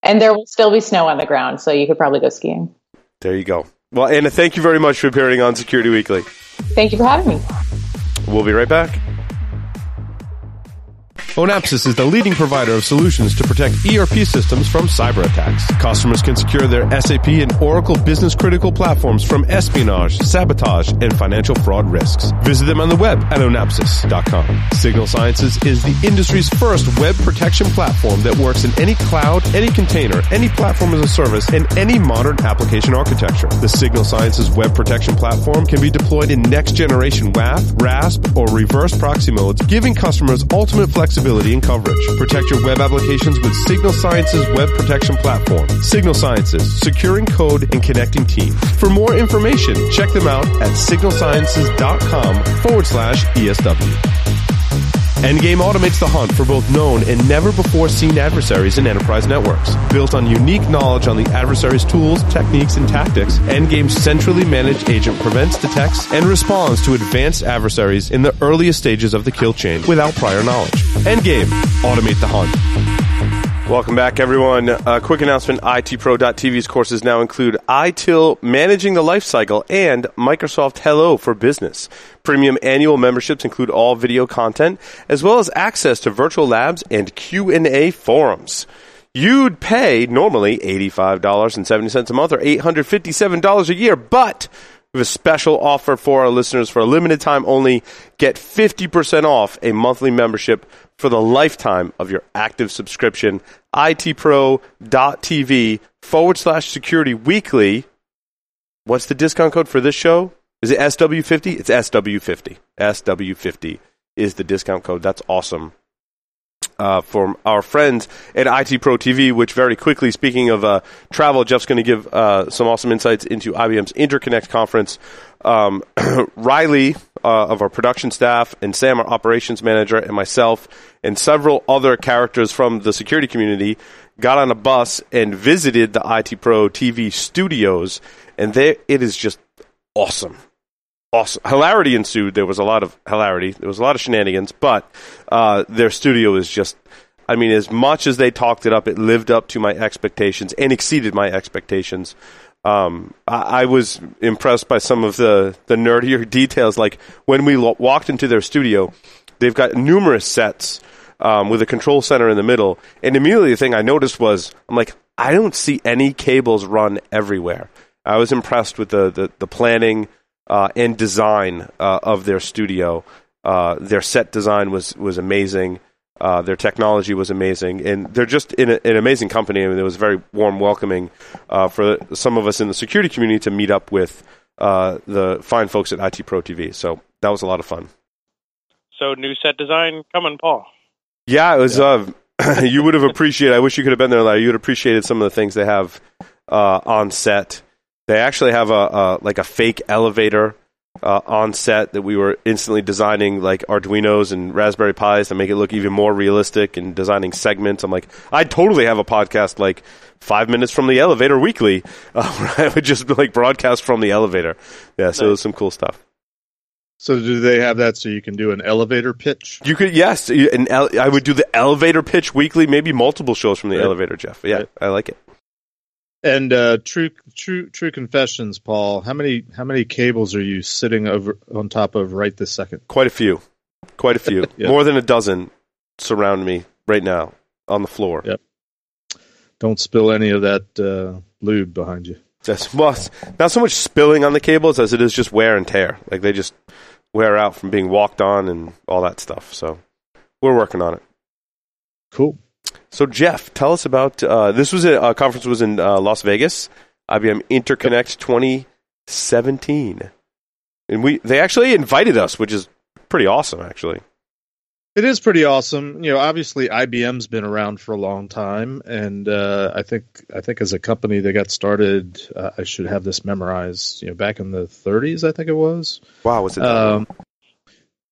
C: and there will still be snow on the ground, so you could probably go skiing.
A: There you go. Well, Anna, thank you very much for appearing on Security Weekly.
C: Thank you for having me.
A: We'll be right back.
E: Onapsis is the leading provider of solutions to protect ERP systems from cyber attacks. Customers can secure their SAP and Oracle business critical platforms from espionage, sabotage, and financial fraud risks. Visit them on the web at onapsis.com. Signal Sciences is the industry's first web protection platform that works in any cloud, any container, any platform as a service, and any modern application architecture. The Signal Sciences web protection platform can be deployed in next generation WAF, RASP, or reverse proxy modes, giving customers ultimate flexibility flexibility and coverage. Protect your web applications with Signal Sciences web protection platform. Signal Sciences, securing code and connecting teams. For more information, check them out at signalsciences.com forward slash ESW. Endgame automates the hunt for both known and never before seen adversaries in enterprise networks. Built on unique knowledge on the adversary's tools, techniques, and tactics, Endgame's centrally managed agent prevents, detects, and responds to advanced adversaries in the earliest stages of the kill chain without prior knowledge. Endgame, automate the hunt.
A: Welcome back, everyone. A quick announcement ITPro.tv's courses now include ITIL Managing the Lifecycle and Microsoft Hello for Business. Premium annual memberships include all video content, as well as access to virtual labs and Q&A forums. You'd pay normally $85.70 a month or $857 a year, but We have a special offer for our listeners for a limited time only. Get 50% off a monthly membership for the lifetime of your active subscription. itpro.tv forward slash security weekly. What's the discount code for this show? Is it SW50? It's SW50. SW50 is the discount code. That's awesome. Uh, from our friends at IT Pro TV, which very quickly, speaking of uh, travel, Jeff's going to give uh, some awesome insights into IBM's Interconnect conference. Um, Riley uh, of our production staff, and Sam, our operations manager, and myself, and several other characters from the security community got on a bus and visited the IT Pro TV studios, and there it is just awesome awesome. Hilarity ensued. There was a lot of hilarity. There was a lot of shenanigans, but uh, their studio is just. I mean, as much as they talked it up, it lived up to my expectations and exceeded my expectations. Um, I, I, was impressed by some of the, the nerdier details. Like when we lo- walked into their studio, they've got numerous sets um, with a control center in the middle. And immediately the thing I noticed was, I'm like, I don't see any cables run everywhere. I was impressed with the, the, the planning, uh, and design uh, of their studio. Uh, their set design was was amazing. Uh, their technology was amazing, and they're just in a, an amazing company. I mean, it was very warm, welcoming uh, for some of us in the security community to meet up with uh, the fine folks at IT Pro TV. So that was a lot of fun.
D: So new set design coming, Paul.
A: Yeah, it was. Yeah. you would have appreciated. I wish you could have been there. Larry. You would have appreciated some of the things they have on set. They actually have a, a like a fake elevator uh, on set that we were instantly designing like Arduinos and Raspberry Pis to make it look even more realistic and designing segments. I'm like, I'd totally have a podcast like five minutes from the elevator weekly. Uh, I would just like broadcast from the elevator. Yeah, so nice. it was some cool stuff.
B: So do they have that so you can do an elevator pitch?
A: You could yes, an ele- I would do the elevator pitch weekly, maybe multiple shows from the right. elevator, Jeff. Yeah, right. I like it.
B: And uh, true, true, true confessions, Paul. How many, how many cables are you sitting over on top of right this second?
A: Quite a few, quite a few. yep. More than a dozen surround me right now on the floor.
B: Yep. Don't spill any of that uh, lube behind you.
A: That's well, not so much spilling on the cables as it is just wear and tear. Like they just wear out from being walked on and all that stuff. So we're working on it.
B: Cool.
A: So Jeff, tell us about uh, this. Was a, a conference was in uh, Las Vegas, IBM Interconnect 2017, and we they actually invited us, which is pretty awesome, actually.
B: It is pretty awesome. You know, obviously IBM's been around for a long time, and uh, I think I think as a company they got started. Uh, I should have this memorized. You know, back in the 30s, I think it was.
A: Wow, was it? Um,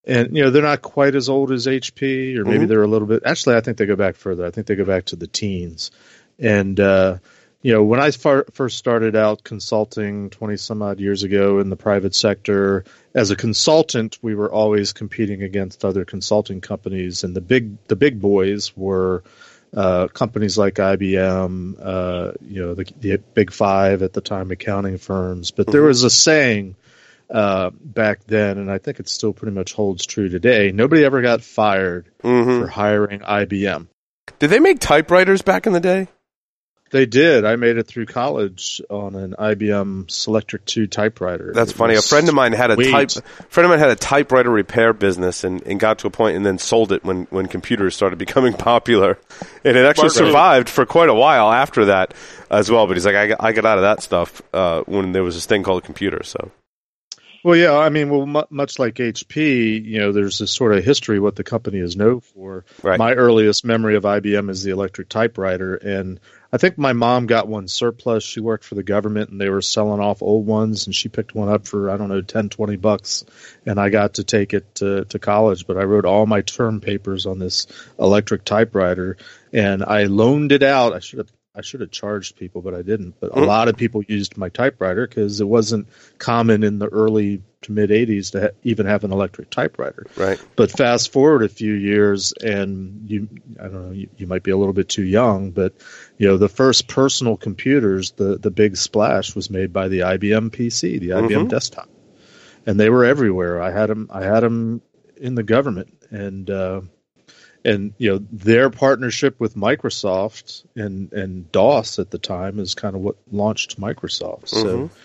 B: and you know they're not quite as old as HP, or maybe mm-hmm. they're a little bit. Actually, I think they go back further. I think they go back to the teens. And uh, you know, when I far, first started out consulting twenty some odd years ago in the private sector, as a consultant, we were always competing against other consulting companies, and the big the big boys were. Uh, companies like IBM, uh, you know, the, the, big five at the time accounting firms. But mm-hmm. there was a saying uh, back then, and I think it still pretty much holds true today. Nobody ever got fired mm-hmm. for hiring IBM.
A: Did they make typewriters back in the day?
B: They did. I made it through college on an IBM Selectric 2 typewriter.
A: That's it funny. A friend of mine had a type friend of mine had a typewriter repair business and, and got to a point and then sold it when, when computers started becoming popular. And it actually survived for quite a while after that as well. But he's like, I got, I got out of that stuff uh, when there was this thing called a computer. So
B: well, yeah, I mean, well, m- much like HP, you know, there's this sort of history what the company is known for. Right. My earliest memory of IBM is the electric typewriter, and I think my mom got one surplus. She worked for the government, and they were selling off old ones, and she picked one up for I don't know 10, 20 bucks, and I got to take it to, to college. But I wrote all my term papers on this electric typewriter, and I loaned it out. I should have I should have charged people, but I didn't. But a lot of people used my typewriter because it wasn't common in the early to mid 80s to ha- even have an electric typewriter.
A: Right.
B: But fast forward a few years, and you, I don't know, you, you might be a little bit too young, but you know, the first personal computers, the the big splash was made by the IBM PC, the IBM mm-hmm. desktop, and they were everywhere. I had them. I had them in the government, and uh, and you know their partnership with Microsoft and and DOS at the time is kind of what launched Microsoft. So mm-hmm.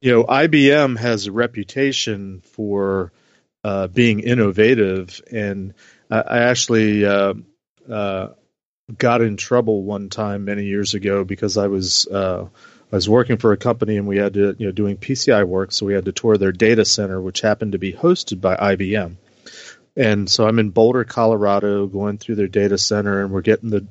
B: you know, IBM has a reputation for uh, being innovative, and I, I actually uh, uh, got in trouble one time many years ago because I was uh, I was working for a company and we had to you know doing PCI work, so we had to tour their data center, which happened to be hosted by IBM. And so I'm in Boulder, Colorado, going through their data center, and we're getting the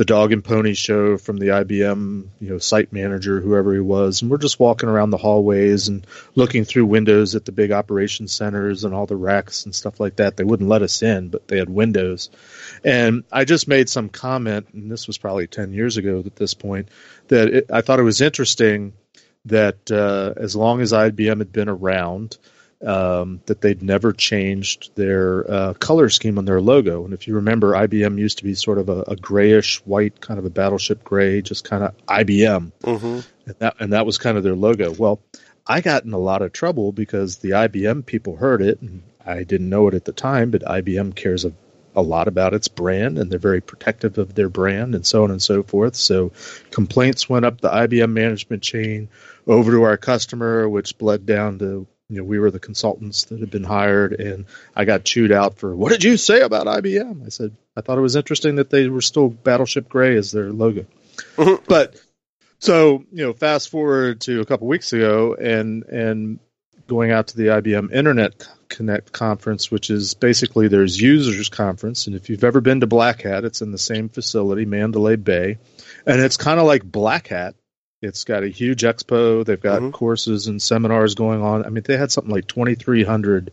B: the dog and pony show from the IBM, you know, site manager, whoever he was, and we're just walking around the hallways and looking through windows at the big operation centers and all the racks and stuff like that. They wouldn't let us in, but they had windows. And I just made some comment, and this was probably 10 years ago at this point, that it, I thought it was interesting that uh, as long as IBM had been around, um, that they'd never changed their uh, color scheme on their logo. And if you remember, IBM used to be sort of a, a grayish white, kind of a battleship gray, just kind of IBM, mm-hmm. and that and that was kind of their logo. Well, I got in a lot of trouble because the IBM people heard it, and I didn't know it at the time, but IBM cares a, a lot about its brand, and they're very protective of their brand, and so on and so forth. So, complaints went up the IBM management chain over to our customer, which bled down to you know, we were the consultants that had been hired, and I got chewed out for what did you say about IBM? I said I thought it was interesting that they were still Battleship Gray as their logo, mm-hmm. but so you know, fast forward to a couple weeks ago, and and going out to the IBM Internet Connect conference, which is basically there's users conference, and if you've ever been to Black Hat, it's in the same facility, Mandalay Bay, and it's kind of like Black Hat it's got a huge expo. They've got mm-hmm. courses and seminars going on. I mean, they had something like 2,300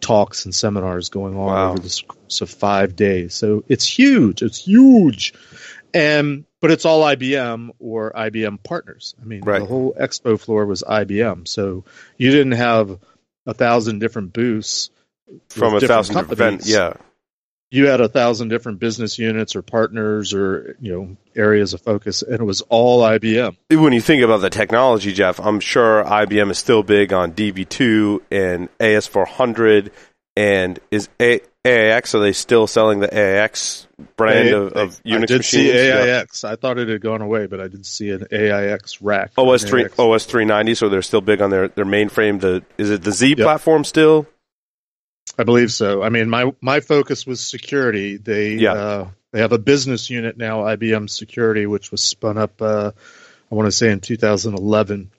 B: talks and seminars going on wow. over the course of five days. So it's huge. It's huge. And but it's all IBM or IBM partners. I mean, right. the whole expo floor was IBM. So you didn't have a thousand different booths
A: from a thousand companies. yeah
B: you had a thousand different business units or partners or you know areas of focus and it was all IBM.
A: When you think about the technology, Jeff, I'm sure IBM is still big on DB2 and AS400 and is A- AIX are they still selling the AIX brand A- of, of Unix I
B: did
A: machines?
B: see AIX. Yeah. I thought it had gone away, but I did see an AIX rack.
A: OS three AIX. OS 390, so they're still big on their, their mainframe. The is it the Z yep. platform still?
B: I believe so. I mean, my my focus was security. They yeah. uh, they have a business unit now, IBM Security, which was spun up. Uh, I want to say in 2011,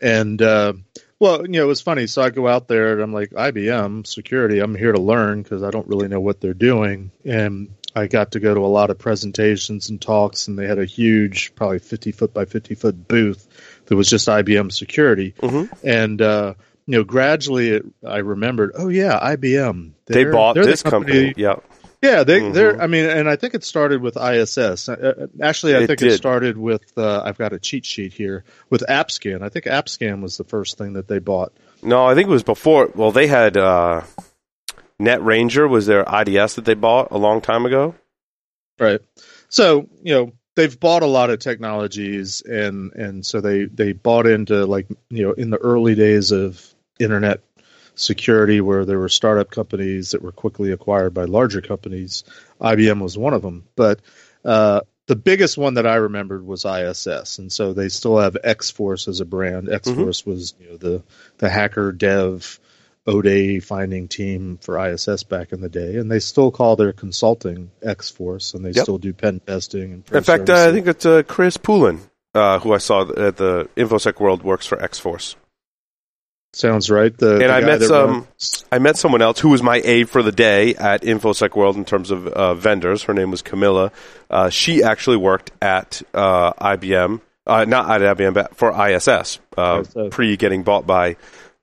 B: and uh, well, you know, it was funny. So I go out there and I'm like, IBM Security. I'm here to learn because I don't really know what they're doing, and I got to go to a lot of presentations and talks, and they had a huge, probably 50 foot by 50 foot booth that was just IBM Security, mm-hmm. and uh, you know, gradually it, I remembered, oh yeah, IBM.
A: They bought this the company. company. Yeah.
B: Yeah, they, mm-hmm. they're. I mean, and I think it started with ISS. Uh, uh, actually, I it think did. it started with. Uh, I've got a cheat sheet here with AppScan. I think AppScan was the first thing that they bought.
A: No, I think it was before. Well, they had uh, NetRanger was their IDS that they bought a long time ago.
B: Right. So you know they've bought a lot of technologies, and and so they they bought into like you know in the early days of internet security where there were startup companies that were quickly acquired by larger companies. IBM was one of them, but uh, the biggest one that I remembered was ISS, and so they still have X Force as a brand. X Force mm-hmm. was you know the the hacker dev O-Day finding team for ISS back in the day, and they still call their consulting X Force, and they yep. still do pen testing. And
A: in fact, uh, I think it's uh, Chris Poulin, uh, who I saw at the InfoSec World, works for X Force.
B: Sounds right. The,
A: and
B: the
A: I met some. Runs... I met someone else who was my aide for the day at InfoSec World in terms of uh, vendors. Her name was Camilla. Uh, she actually worked at uh, IBM, uh, not at IBM, but for ISS, uh, pre getting bought by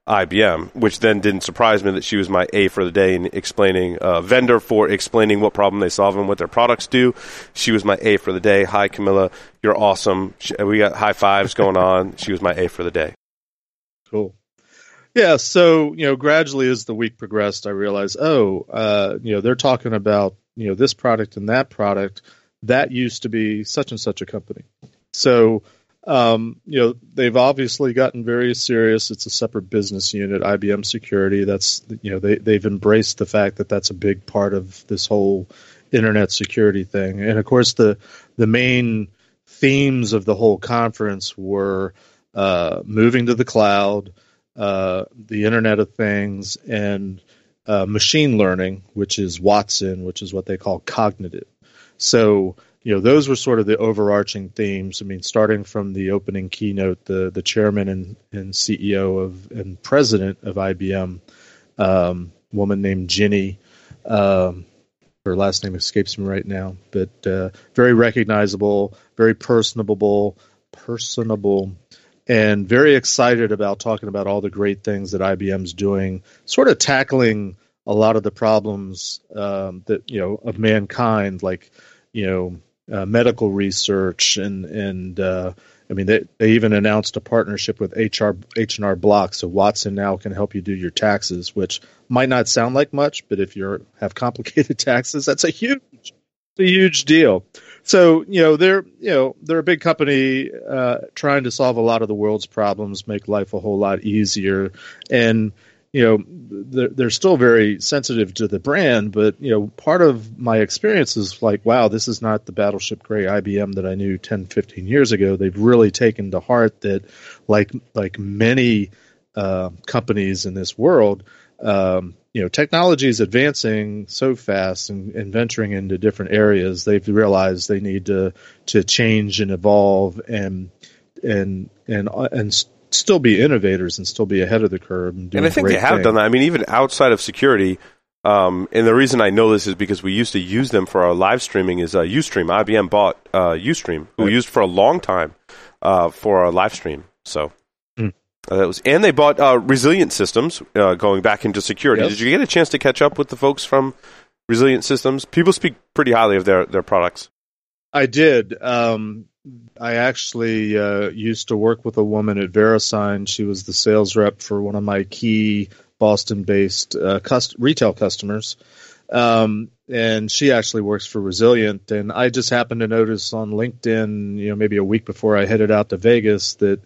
A: IBM. Which then didn't surprise me that she was my aide for the day in explaining uh, vendor for explaining what problem they solve and what their products do. She was my aide for the day. Hi, Camilla. You're awesome. She, we got high fives going on. She was my aide for the day.
B: Cool. Yeah, so you know, gradually as the week progressed, I realized, oh, uh, you know, they're talking about you know this product and that product. That used to be such and such a company. So, um, you know, they've obviously gotten very serious. It's a separate business unit, IBM Security. That's you know they they've embraced the fact that that's a big part of this whole internet security thing. And of course, the the main themes of the whole conference were uh, moving to the cloud, uh, the Internet of Things, and uh, machine learning, which is Watson, which is what they call cognitive. So, you know, those were sort of the overarching themes. I mean, starting from the opening keynote, the the chairman and, and CEO of and president of IBM, um, woman named Ginny. Um, her last name escapes me right now, but uh, very recognizable, very personable, personable, and very excited about talking about all the great things that IBM's doing, sort of tackling a lot of the problems um, that you know of mankind, like you know uh, medical research and and uh, I mean they they even announced a partnership with HR H and R Block, so Watson now can help you do your taxes, which might not sound like much, but if you have complicated taxes, that's a huge a huge deal. So you know they're you know they're a big company uh, trying to solve a lot of the world's problems, make life a whole lot easier, and you know they're, they're still very sensitive to the brand. But you know part of my experience is like, wow, this is not the battleship gray IBM that I knew 10, 15 years ago. They've really taken to heart that, like like many uh, companies in this world. Um, you know, technology is advancing so fast and, and, venturing into different areas. They've realized they need to to change and evolve and and and and still be innovators and still be ahead of the curve. And,
E: and I think they have
B: things.
E: done that. I mean, even outside of security. Um, and the reason I know this is because we used to use them for our live streaming. Is uh, UStream? IBM bought uh, UStream, who right. we used for a long time uh, for our live stream. So uh, that was, and they bought uh, Resilient Systems, uh, going back into security. Yep. Did you get a chance to catch up with the folks from Resilient Systems? People speak pretty highly of their their products.
B: I did. Um, I actually uh, used to work with a woman at VeriSign. She was the sales rep for one of my key Boston-based uh, cust- retail customers. Um, and she actually works for Resilient. And I just happened to notice on LinkedIn, you know, maybe a week before I headed out to Vegas that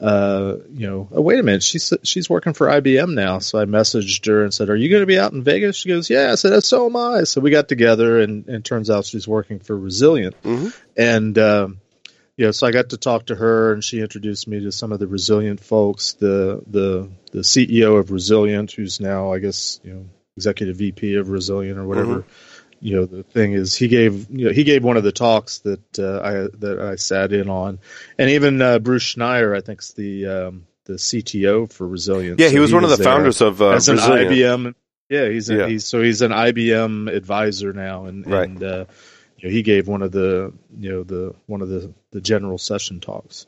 B: uh, you know, oh, wait a minute, she's she's working for IBM now. So I messaged her and said, "Are you going to be out in Vegas?" She goes, "Yeah." I said, "So am I." So we got together, and, and turns out she's working for Resilient,
E: mm-hmm.
B: and um, you know, so I got to talk to her, and she introduced me to some of the Resilient folks, the the the CEO of Resilient, who's now, I guess, you know, executive VP of Resilient or whatever. Mm-hmm you know the thing is he gave you know he gave one of the talks that uh, I that I sat in on, and even uh, Bruce Schneier I think's the um, the CTO for Resilience.
E: Yeah, he was he one was of the founders of uh,
B: as
E: an
B: IBM. Yeah, he's, a, yeah. he's so he's an IBM advisor now, and
E: right.
B: and uh, you know, he gave one of the you know the one of the the general session talks.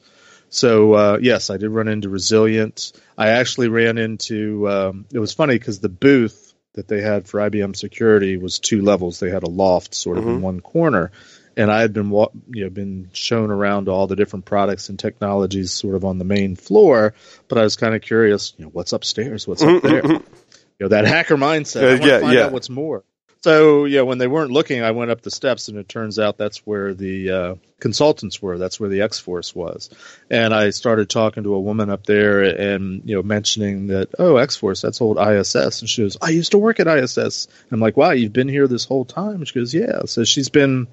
B: So uh, yes, I did run into Resilient. I actually ran into. Um, it was funny because the booth that they had for IBM security was two levels. They had a loft sort of mm-hmm. in one corner, and I had been you know been shown around all the different products and technologies sort of on the main floor. But I was kind of curious, you know, what's upstairs? What's up there? you know, that hacker mindset. I
E: uh, yeah,
B: find
E: yeah.
B: out what's more. So yeah, when they weren't looking, I went up the steps, and it turns out that's where the uh, consultants were. That's where the X Force was, and I started talking to a woman up there, and you know, mentioning that oh, X Force, that's old ISS, and she goes, I used to work at ISS. I'm like, wow, you've been here this whole time? She goes, yeah. So she's been,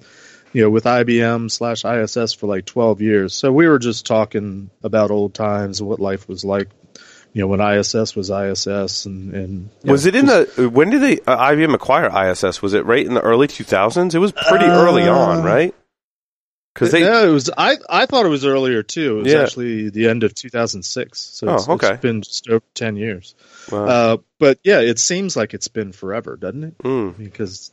B: you know, with IBM slash ISS for like 12 years. So we were just talking about old times and what life was like you know when ISS was ISS and and
E: was know, it in the when did they uh, IBM acquire ISS? Was it right in the early 2000s? It was pretty uh, early on, right?
B: Because they yeah, it was I I thought it was earlier too. It was yeah. actually the end of 2006. So
E: oh,
B: it's,
E: okay.
B: it's been just over 10 years.
E: Wow.
B: Uh, but yeah, it seems like it's been forever, doesn't it?
E: Mm.
B: Because,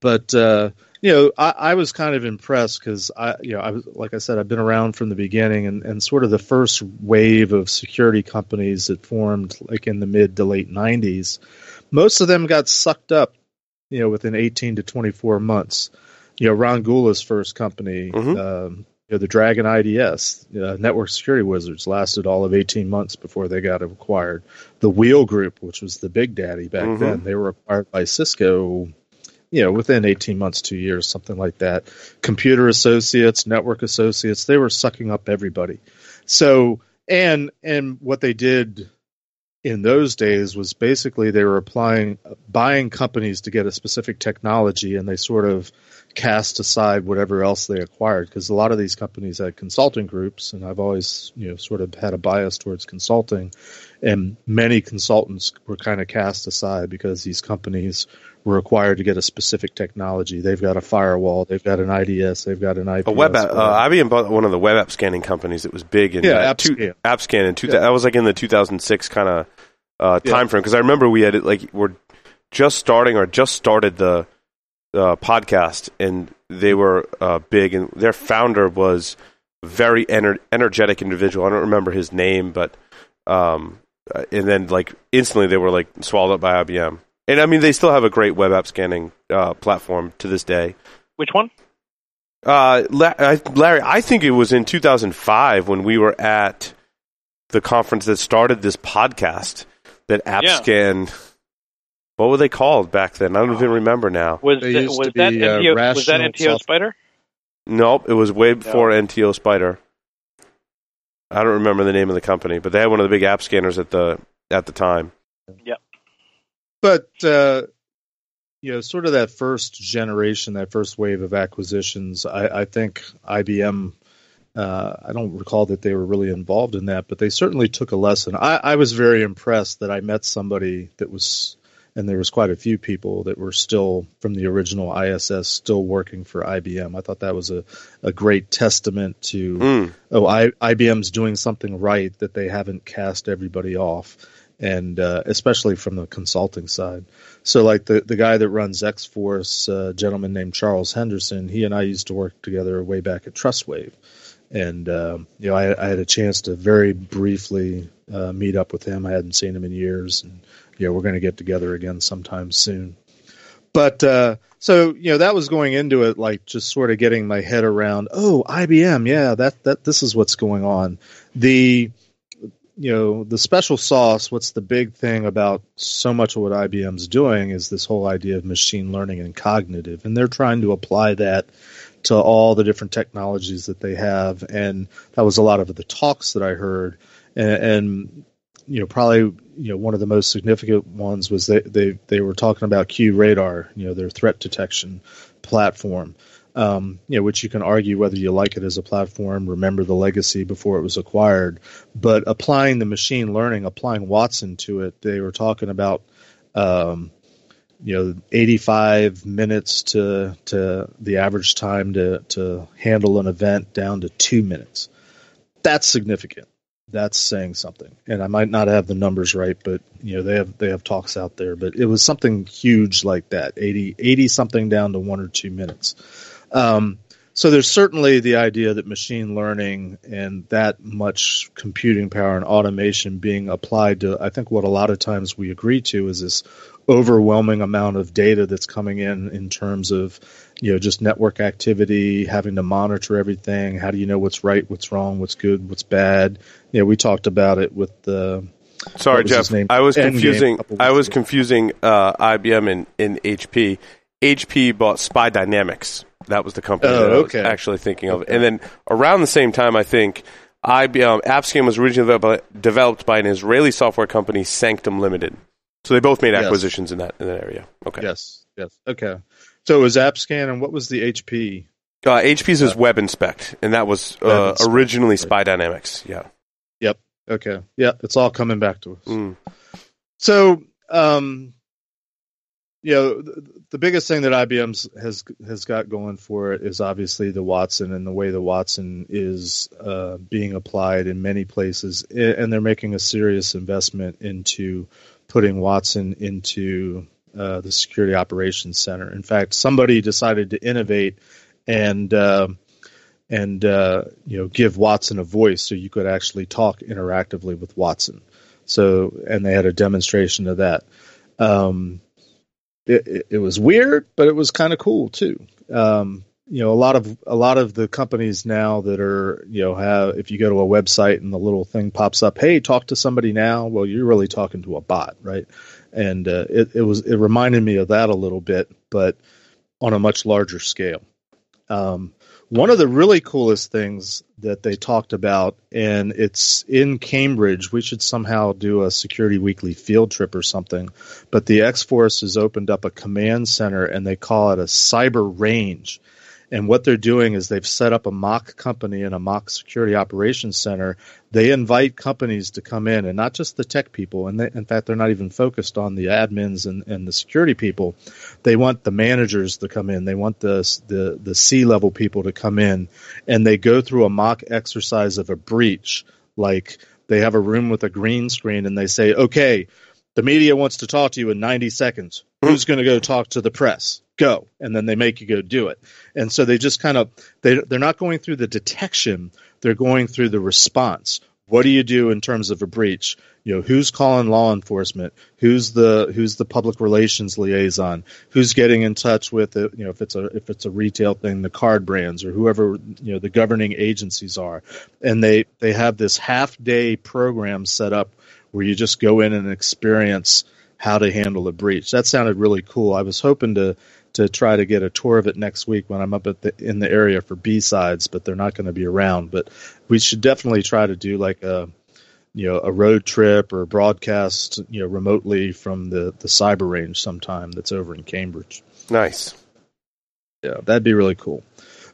B: but uh, you know, I, I was kind of impressed because I, you know, I was like I said, I've been around from the beginning, and, and sort of the first wave of security companies that formed like in the mid to late '90s. Most of them got sucked up, you know, within 18 to 24 months. You know, Ron Gula's first company,
E: mm-hmm.
B: um, you know, the Dragon IDS, uh, Network Security Wizards, lasted all of 18 months before they got acquired. The Wheel Group, which was the big daddy back
E: mm-hmm.
B: then, they were acquired by Cisco you know, within 18 months, two years, something like that. Computer associates, network associates, they were sucking up everybody. So, and, and what they did in those days was basically they were applying buying companies to get a specific technology and they sort of cast aside whatever else they acquired because a lot of these companies had consulting groups and I've always you know sort of had a bias towards consulting and many consultants were kind of cast aside because these companies were required to get a specific technology. They've got a firewall, they've got an IDS, they've got an IP.
A: A web app. Uh, IBM bought one of the web app scanning companies that was big in
B: yeah,
A: uh,
B: app,
A: two,
B: scan.
A: app scan in two,
B: Yeah.
A: that was like in the 2006 kind of uh,
B: Yeah.
A: time frame because I remember we had it like we're just starting or just started the uh, podcast and they were uh, big and their founder was very ener- energetic individual. I don't remember his name, but um, uh, and then like instantly they were like swallowed up by IBM. And I mean they still have a great web app scanning uh, platform to this day.
D: Which one?
A: Uh, Larry, I think it was in 2005 when we were at the conference that started this podcast that
D: Yeah.
A: AppScan. What were they called back then? I don't even remember now.
D: Was
B: They
D: that,
B: used
D: was that
B: be, uh,
D: NTO, was that NTO
B: Soft-
D: Spider?
A: Nope, it was way before NTO Spider. I don't remember the name of the company, but they had one of the big app scanners at the at the time.
B: But uh, you know, sort of that first generation, that first wave of acquisitions, I, I think IBM. Uh, I don't recall that they were really involved in that, but they certainly took a lesson. I, I was very impressed that I met somebody that was, and there was quite a few people that were still from the original ISS, still working for IBM. I thought that was a, a great testament to
A: Mm.
B: oh, I, IBM's doing something right that they haven't cast everybody off, and uh, especially from the consulting side. So, like the the guy that runs X Force, uh, a gentleman named Charles Henderson, he and I used to work together way back at Trustwave, and um, you know, I, I had a chance to very briefly uh, meet up with him. I hadn't seen him in years, and you know, we're going to get together again sometime soon. But uh, so you know, that was going into it like just sort of getting my head around. Oh, IBM, yeah, that that this is what's going on. The you know the special sauce. What's the big thing about so much of what IBM's doing is this whole idea of machine learning and cognitive, and they're trying to apply that to all the different technologies that they have. And that was a lot of the talks that I heard, and, and you know probably you know one of the most significant ones was they they they were talking about QRadar, you know their threat detection platform. Um, you know, which you can argue whether you like it as a platform, remember the legacy before it was acquired, but applying the machine learning, applying Watson to it, they were talking about, um, you know, 85 minutes to to the average time to to handle an event down to two minutes. That's significant. That's saying something. And I might not have the numbers right, but you know they have they have talks out there. But it was something huge like that 80, 80 something down to one or two minutes. Um, so there's certainly the idea that machine learning and that much computing power and automation being applied to, I think what a lot of times we agree to is this overwhelming amount of data that's coming in in terms of, you know, just network activity, having to monitor everything. How do you know what's right, what's wrong, what's good, what's bad? You know, we talked about it with the,
A: Sorry, Jeff.
B: name?
A: I was
B: Endgame
A: confusing. I was
B: ago.
A: confusing uh, IBM and, and HP. HP bought SPI Dynamics. That was the company
B: Oh,
A: that I was actually thinking of. And then around the same time, I think IBM AppScan was originally developed, developed by an Israeli software company, Sanctum Limited. So they both made
B: Yes.
A: acquisitions in that in that area. Okay.
B: yes, yes. Okay. So it was AppScan and what was the HP?
A: Uh, HP's is Web Inspect, and that was uh, originally. SPI Dynamics. Yeah. Yep.
B: Okay. Yeah, it's all coming back to us.
A: Mm.
B: So, um, you know, the, the biggest thing that IBM's has has got going for it is obviously the Watson and the way the Watson is uh, being applied in many places, and they're making a serious investment into putting Watson into uh, the Security Operations Center. In fact, somebody decided to innovate and uh, and uh, you know give Watson a voice, so you could actually talk interactively with Watson. So, and they had a demonstration of that. Um, it, it, was weird, but it was kind of cool too. Um, you know, a lot of a lot of the companies now that are you know have if you go to a website and the little thing pops up, hey, talk to somebody now. Well, you're really talking to a bot, right? And uh, it, it was it reminded me of that a little bit, but on a much larger scale. Um, one of the really coolest things that they talked about, and it's in Cambridge. We should somehow do a Security Weekly field trip or something. But the X Force has opened up a command center, and they call it a cyber range. And what they're doing is they've set up a mock company and a mock security operations center. They invite companies to come in and not just the tech people. And they, in fact, they're not even focused on the admins and, and the security people. They want the managers to come in. They want the, the, the C level people to come in and they go through a mock exercise of a breach. Like they have a room with a green screen and they say, okay, the media wants to talk to you in 90 seconds. Who's going to go talk to the press? Go. And then they make you go do it. And so they just kind of, they, they're not going through the detection. They're going through the response. What do you do in terms of a breach? You know, who's calling law enforcement? Who's the who's the public relations liaison? Who's getting in touch with it? You know, if it's a if it's a retail thing, the card brands or whoever you know the governing agencies are, and they they have this half day program set up where you just go in and experience how to handle a breach. That sounded really cool. I was hoping to to try to get a tour of it next week when I'm up at the, in the area for BSides, but they're not going to be around. But we should definitely try to do like a you know a road trip or broadcast you know remotely from the the cyber range sometime that's over in Cambridge.
A: Nice.
B: Yeah, that'd be really cool.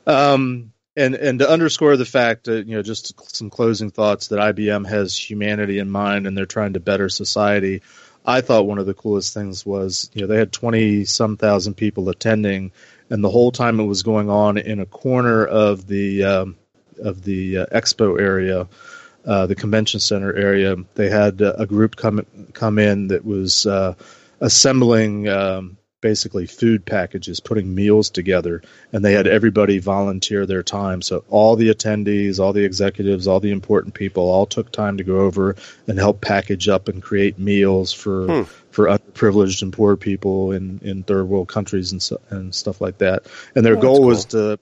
B: Um, and and to underscore the fact that you know just some closing thoughts that IBM has humanity in mind and they're trying to better society. I thought one of the coolest things was, you know, they had 20 some thousand people attending, and the whole time it was going on in a corner of the um, of the uh, expo area, uh, the convention center area. They had uh, a group come come in that was uh, assembling um, basically food packages, putting meals together, and they had everybody volunteer their time. So all the attendees, all the executives, all the important people all took time to go over and help package up and create meals for hmm. for underprivileged and poor people in, in third world countries and and stuff like that. And their oh, goal cool. was to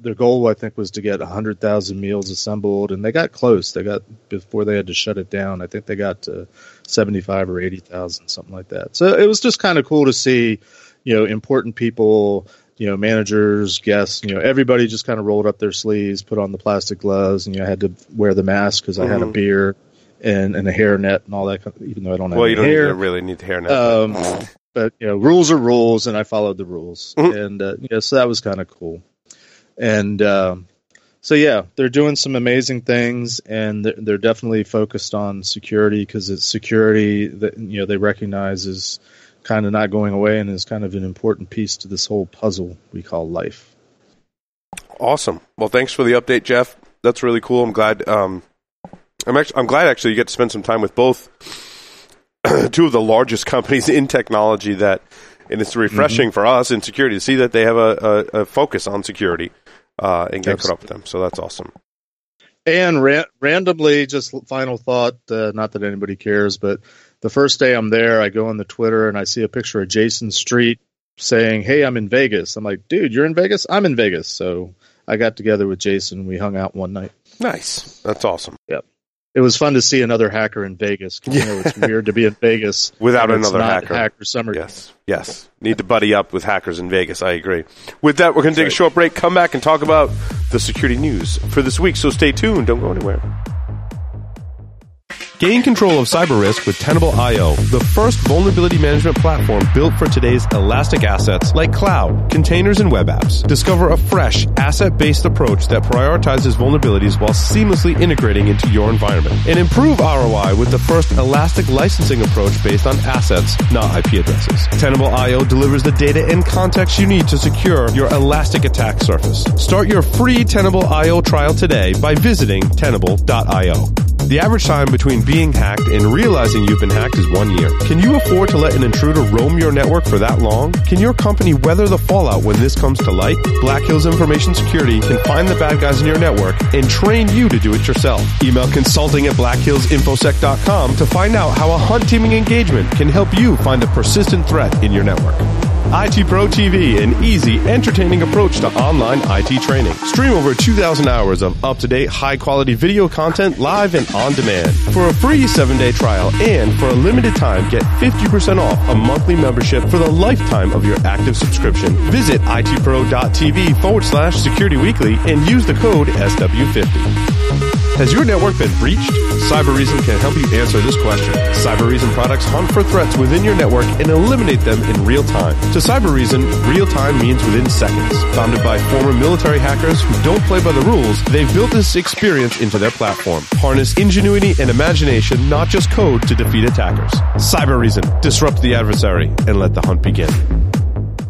B: their goal I think was to get 100,000 meals assembled and they got close. They got before they had to shut it down. I think they got to 75 or 80,000 something like that. So it was just kind of cool to see, you know, important people, you know, managers, guests, you know, everybody just kind of rolled up their sleeves, put on the plastic gloves and you know, I had to wear the mask cuz I had a mm-hmm. beer and and a hairnet and all that even though I don't have
A: Well, you don't
B: hair.
A: Need really need the hairnet.
B: Um, but you know, rules are rules and I followed the rules. Mm-hmm. And uh, yeah, so that was kind of cool and uh, so yeah, they're doing some amazing things, and they're, they're definitely focused on security because it's security that you know they recognize is kind of not going away and is kind of an important piece to this whole puzzle we call life.
A: Awesome. Well, thanks for the update, Jeff. That's really cool. I'm glad. Um, I'm actually, I'm glad actually you get to spend some time with both two of the largest companies in technology that and it's refreshing mm-hmm. for us in security to see that they have a, a, a focus on security uh, and get put up with them. So that's awesome.
B: And ra- randomly, just final thought, uh, not that anybody cares, but the first day I'm there, I go on the Twitter and I see a picture of Jayson Street saying, "Hey, I'm in Vegas." I'm like, "Dude, you're in Vegas? I'm in Vegas." So I got together with Jason. We hung out one night.
A: Nice. That's awesome.
B: Yep it was fun to see another hacker in Vegas. Yeah. You know, it's weird to be in Vegas
A: without another hacker.
B: Hacker summer.
A: Yes, yes. Need to buddy up with hackers in Vegas. I agree. With that, we're going to take right. a short break. Come back and talk about the security news for this week. So stay tuned. Don't go anywhere. Gain control of cyber risk with Tenable.io, the first vulnerability management platform built for today's elastic assets like cloud, containers, and web apps. Discover a fresh, asset-based approach that prioritizes vulnerabilities while seamlessly integrating into your environment. And improve ROI with the first elastic licensing approach based on assets, not IP addresses. Tenable.io delivers the data and context you need to secure your elastic attack surface. Start your free Tenable.io trial today by visiting Tenable.io. The average time between being hacked and realizing you've been hacked is one year. Can you afford to let an intruder roam your network for that long? Can your company weather the fallout when this comes to light? Black Hills Information Security can find the bad guys in your network and train you to do it yourself. Email consulting at blackhillsinfosec.com to find out how a hunt teaming engagement can help you find a persistent threat in your network. IT Pro TV, an easy, entertaining approach to online IT training. Stream over 2,000 hours of up-to-date, high-quality video content live and on demand. For a free seven-day trial and for a limited time, get 50% off a monthly membership for the lifetime of your active subscription. Visit itpro.tv forward slash security weekly and use the code SW50. Has your network been breached? Cybereason can help you answer this question. Cybereason products hunt for threats within your network and eliminate them in real time. To Cybereason, real time means within seconds. Founded by former military hackers who don't play by the rules, they've built this experience into their platform. Harness ingenuity and imagination, not just code, to defeat attackers. Cybereason, disrupt the adversary and let the hunt begin.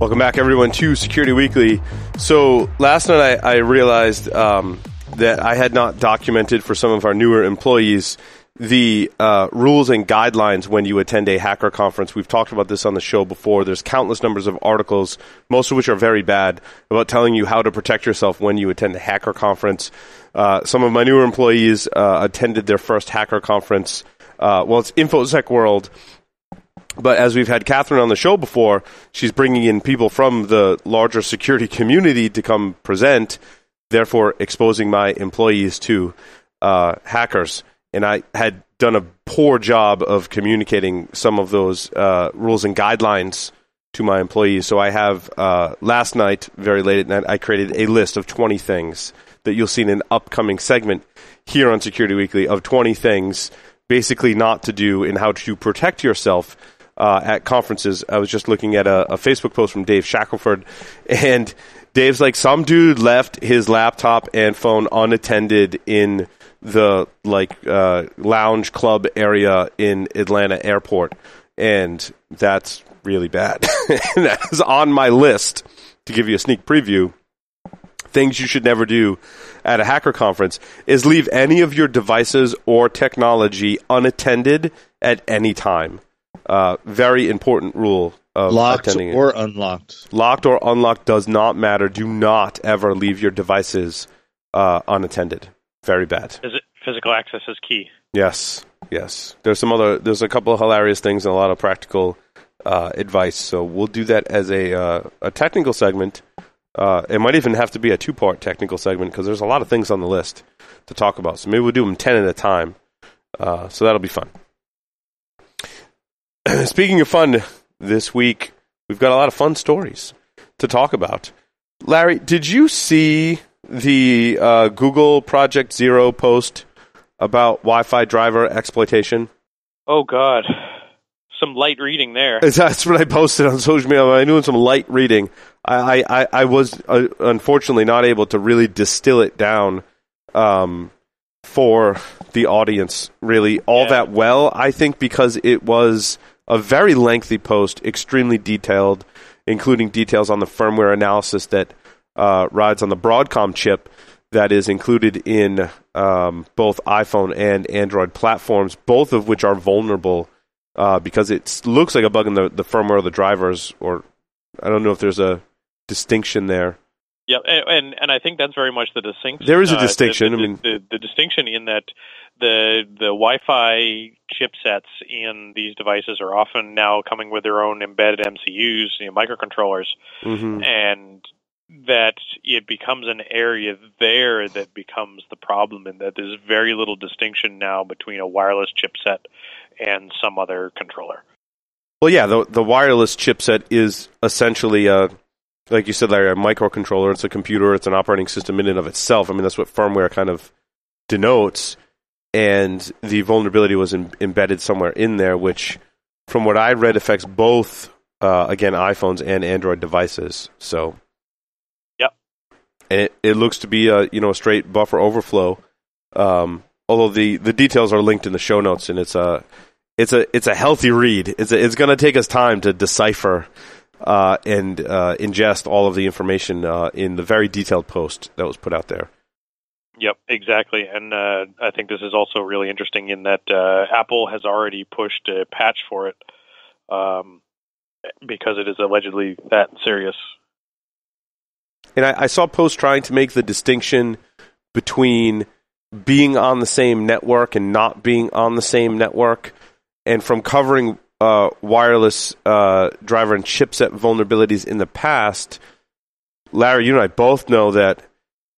A: Welcome back, everyone, to Security Weekly. So last night I, I realized um, that I had not documented for some of our newer employees the uh, rules and guidelines when you attend a hacker conference. We've talked about this on the show before. There's countless numbers of articles, most of which are very bad, about telling you how to protect yourself when you attend a hacker conference. Uh, some of my newer employees uh, attended their first hacker conference. Uh, well, it's InfoSec World. But as we've had Catherine on the show before, she's bringing in people from the larger security community to come present therefore exposing my employees to uh, hackers. And I had done a poor job of communicating some of those uh, rules and guidelines to my employees. So I have uh, last night, very late at night, I created a list of 20 things that you'll see in an upcoming segment here on Security Weekly of 20 things basically not to do and how to protect yourself uh, at conferences. I was just looking at a, a Facebook post from Dave Shackleford, and Dave's like, some dude left his laptop and phone unattended in the like uh, lounge club area in Atlanta airport, and that's really bad. that is on my list to give you a sneak preview. Things you should never do at a hacker conference is leave any of your devices or technology unattended at any time. Uh, very important rule
B: locked
A: attending
B: or unlocked.
A: Locked or unlocked does not matter. Do not ever leave your devices uh, unattended. Very bad.
D: Is it Physical access is key.
A: Yes, yes. There's some other. There's a couple of hilarious things and a lot of practical uh, advice. So we'll do that as a uh, a technical segment. Uh, it might even have to be a two part technical segment because there's a lot of things on the list to talk about. So maybe we'll do them ten at a time. Uh, so that'll be fun. Speaking of fun, this week we've got a lot of fun stories to talk about. Larry, did you see the uh, Google Project Zero post about Wi-Fi driver exploitation?
D: Oh God, some light reading there.
A: That's what I posted on social media. I knew some light reading. I I, I was uh, unfortunately not able to really distill it down um, for the audience really all
D: Yeah.
A: that well. I think because it was a very lengthy post, extremely detailed, including details on the firmware analysis that uh, rides on the Broadcom chip that is included in um, both iPhone and Android platforms, both of which are vulnerable uh, because it looks like a bug in the, the firmware of the drivers, or I don't know if there's a distinction there.
D: Yeah, and, and and I think that's very much the distinction.
A: There is a
D: uh,
A: distinction,
D: The,
A: I mean-
D: the, the distinction in that the the Wi-Fi chipsets in these devices are often now coming with their own embedded MCUs, you know, microcontrollers,
A: hmm
D: and that it becomes an area there that becomes the problem, and that there's very little distinction now between a wireless chipset and some other controller.
A: Well, yeah, the the wireless chipset is essentially a, like you said, Larry, a microcontroller. It's a computer. It's an operating system in and of itself. I mean, that's what firmware kind of denotes. And the vulnerability was em- embedded somewhere in there, which, from what I read, affects both uh, again iPhones and Android devices. So,
D: Yep.
A: and it, it looks to be a you know a straight buffer overflow. Um, although the, the details are linked in the show notes, and it's a it's a it's a healthy read. It's a, it's going to take us time to decipher uh, and uh, ingest all of the information uh, in the very detailed post that was put out there.
D: Yep, exactly. And uh, I think this is also really interesting in that uh, Apple has already pushed a patch for it um, because it is allegedly that serious.
A: And I, I saw posts trying to make the distinction between being on the same network and not being on the same network. And from covering uh, wireless uh, driver and chipset vulnerabilities in the past, Larry, you and I both know that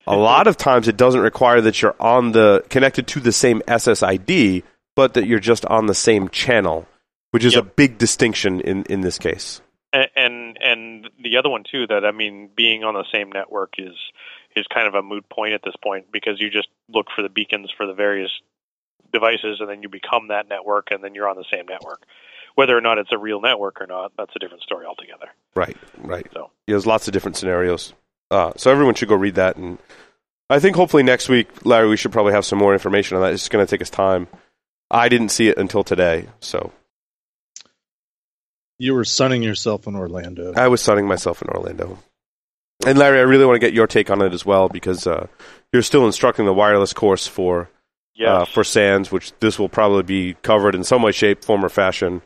A: a lot of times it doesn't require that you're on the connected to the same SSID, but that you're just on the same channel, which is
D: Yep.
A: a big distinction in, in this case.
D: and and and the other one too that I mean being on the same network is is kind of a moot point at this point because you just look for the beacons for the various devices and then you become that network and then you're on the same network. Whether or not it's a real network or not, that's a different story altogether.
A: Right, right.
D: So
A: Yeah, there's lots of different scenarios. Uh, so everyone should go read that. And I think hopefully next week, Larry, we should probably have some more information on that. It's just going to take us time. I didn't see it until today, so
B: You were sunning yourself in Orlando.
A: I was sunning myself in Orlando. And Larry, I really want to get your take on it as well because uh, you're still instructing the wireless course for
D: yeah,
A: uh, for SANS, which this will probably be covered in some way, shape, form, or fashion.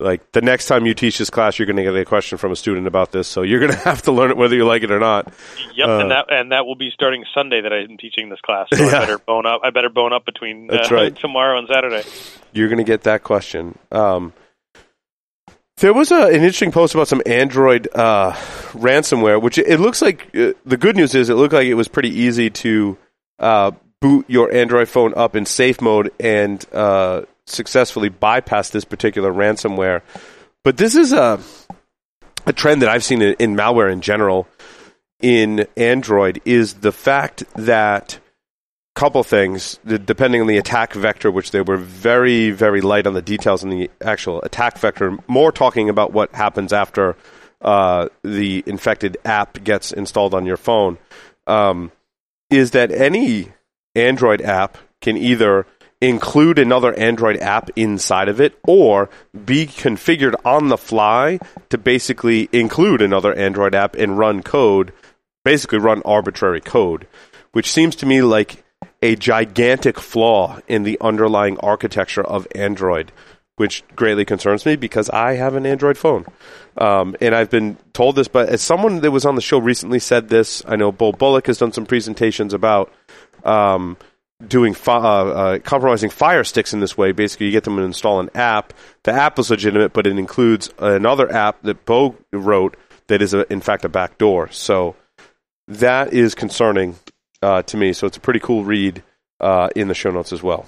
A: Like the next time you teach this class, you're going to get a question from a student about this, so you're going to have to learn it whether you like it or not.
D: yep,
A: uh,
D: and that and that will be starting Sunday that I'm teaching this class. So
A: Yeah.
D: I better bone up. I better bone up between uh,
A: right.
D: tomorrow and Saturday.
A: you're going to get that question. Um, there was a, an interesting post about some Android uh, ransomware, which it looks like uh, the good news is it looked like it was pretty easy to uh, boot your Android phone up in safe mode and uh, successfully bypass this particular ransomware. But this is a a trend that I've seen in, in malware in general in Android is the fact that couple things depending on the attack vector which they were very very light on the details in the actual attack vector more talking about what happens after uh, the infected app gets installed on your phone um, is that any android app can either include another android app inside of it or be configured on the fly to basically include another android app and run code basically run arbitrary code which seems to me like a gigantic flaw in the underlying architecture of Android, which greatly concerns me because I have an Android phone. Um, and I've been told this, but as someone that was on the show recently said this, I know Bull Bullock has done some presentations about um, doing fi- uh, uh, compromising Fire Sticks in this way. Basically, you get them to install an app. The app is legitimate, but it includes another app that Bo wrote that is, a, in fact, a backdoor. So that is concerning uh, to me. So it's a pretty cool read uh, in the show notes as well.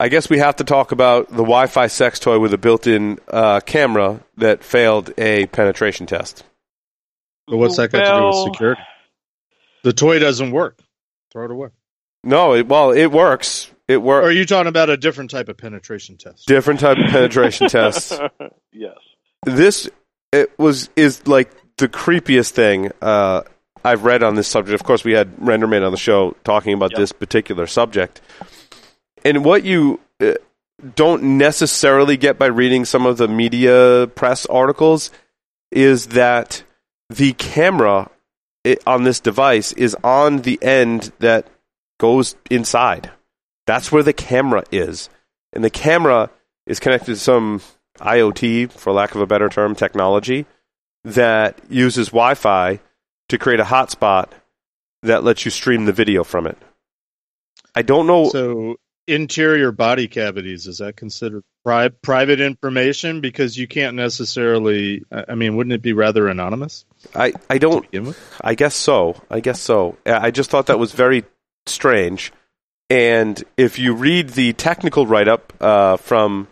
A: I guess we have to talk about the Wi-Fi sex toy with a built-in uh, camera that failed a penetration test.
B: But what's that got to do with security? The toy doesn't work. Throw it away.
A: No, it, well, it works. It works.
B: are you talking about a different type of penetration test?
A: Different type of penetration test.
D: yes.
A: This it was is like the creepiest thing uh, I've read on this subject. Of course, we had Renderman on the show talking about
D: Yep.
A: this particular subject, and what you uh, don't necessarily get by reading some of the media press articles is that the camera i on this device is on the end that goes inside. That's where the camera is, and the camera is connected to some IoT, for lack of a better term, technology that uses Wi Fi to create a hotspot that lets you stream the video from it. I don't know.
B: So interior body cavities is that considered pri- private information because you can't necessarily I mean wouldn't it be rather anonymous
A: I, I don't. I guess so. I guess so. I just thought that was very strange. And if you read the technical write up uh, from,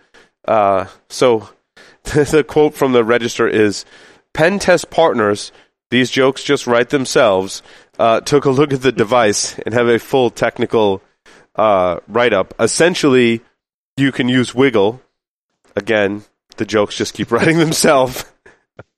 A: uh, so the quote from the register is Pen test partners, these jokes just write themselves, uh, took a look at the device and have a full technical uh, write up. Essentially, you can use WiGLE. Again, the jokes just keep writing themselves.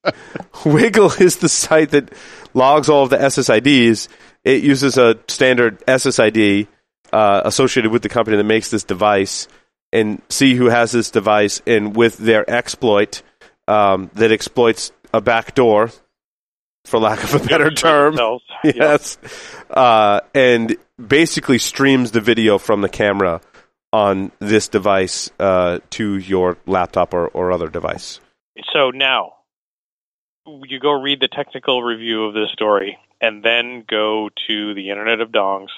A: WiGLE is the site that logs all of the SSIDs. It uses a standard SSID uh, associated with the company that makes this device and see who has this device. And with their exploit um, that exploits a backdoor, for lack of a better term, yes, uh, and basically streams the video from the camera on this device uh, to your laptop or, or other device.
D: So now, you go read the technical review of this story, and then go to the Internet of Dongs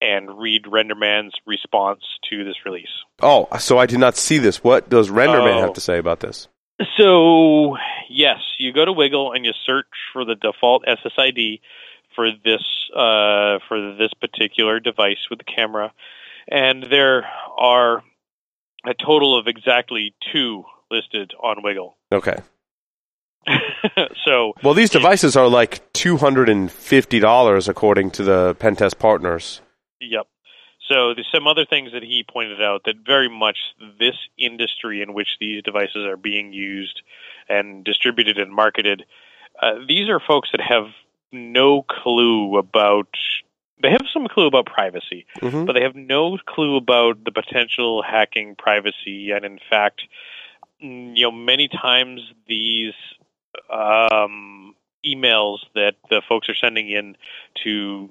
D: and read RenderMan's response to this release.
A: Oh, so I did not see this. What does RenderMan
D: Oh.
A: have to say about this?
D: So yes, you go to WiGLE and you search for the default SSID for this uh, for this particular device with the camera, and there are a total of exactly two listed on WiGLE.
A: Okay.
D: so
A: Well, these devices are like two hundred and fifty dollars according to the Pentest partners.
D: Yep. So there's some other things that he pointed out that very much this industry in which these devices are being used and distributed and marketed, uh, these are folks that have no clue about. They have some clue about privacy,
A: Mhm.
D: but they have no clue about the potential hacking privacy. And in fact, mm, you know, many times these um, emails that the folks are sending in to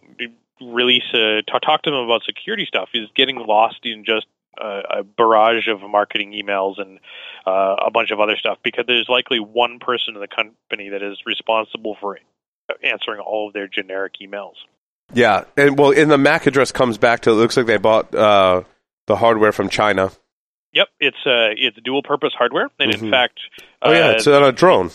D: release a, to talk to them about security stuff is getting lost in just a, a barrage of marketing emails and uh, a bunch of other stuff because there's likely one person in the company that is responsible for answering all of their generic emails.
A: Yeah, and well, and the MAC address comes back to. It looks like they bought uh, the hardware from China.
D: Yep, it's uh, it's dual purpose hardware, and
A: Mhm.
D: in fact,
A: Oh yeah,
D: uh,
A: it's on a drone.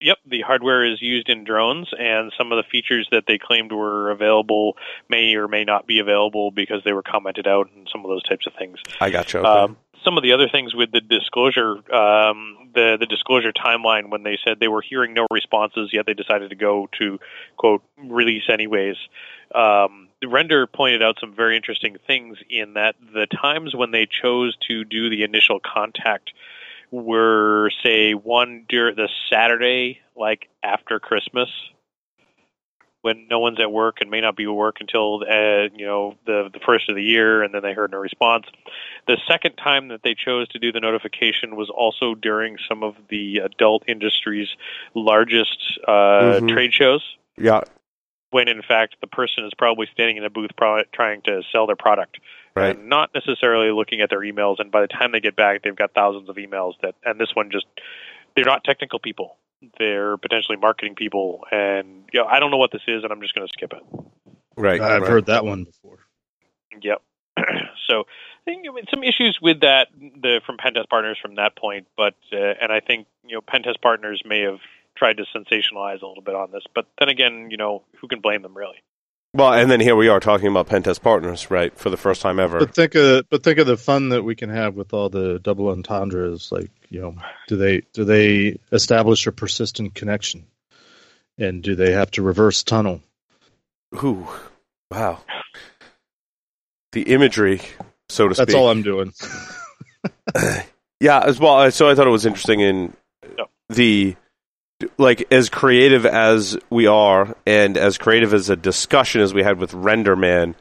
D: Yep, the hardware is used in drones, and some of the features that they claimed were available may or may not be available because they were commented out, and some of those types of things.
A: I got you. Okay.
D: Um, some of the other things with the disclosure, um, the the disclosure timeline, when they said they were hearing no responses, yet they decided to go to quote release anyways. Um, the render pointed out some very interesting things in that the times when they chose to do the initial contact were say one during the Saturday, like after Christmas, when no one's at work and may not be at work until uh, you know the the first of the year, and then they heard no response. The second time that they chose to do the notification was also during some of the adult industry's largest uh,
A: Mhm.
D: trade shows,
A: yeah,
D: when in fact the person is probably standing in a booth pro- trying to sell their product
A: right.
D: and not necessarily looking at their emails. And by the time they get back, they've got thousands of emails that, and this one just, they're not technical people. They're potentially marketing people. And, you know, I don't know what this is, and I'm just going to skip it.
A: Right.
B: I've
A: right.
B: heard that one before.
D: Yep. so, I think you know, some issues with that the from Pentest Partners from that point, but uh, and I think you know Pentest Partners may have tried to sensationalize a little bit on this, but then again, you know, who can blame them really?
A: Well, and then here we are talking about Pentest partners, right, for the first time ever.
B: But think of but think of the fun that we can have with all the double entendres. Like you know, do they do they establish a persistent connection, and do they have to reverse tunnel?
A: Ooh, wow. The imagery, so to speak.
B: That's all I'm doing.
A: Yeah, as well. So I thought it was interesting in
D: Yeah.
A: the like as creative as we are, and as creative as a discussion as we had with RenderMan.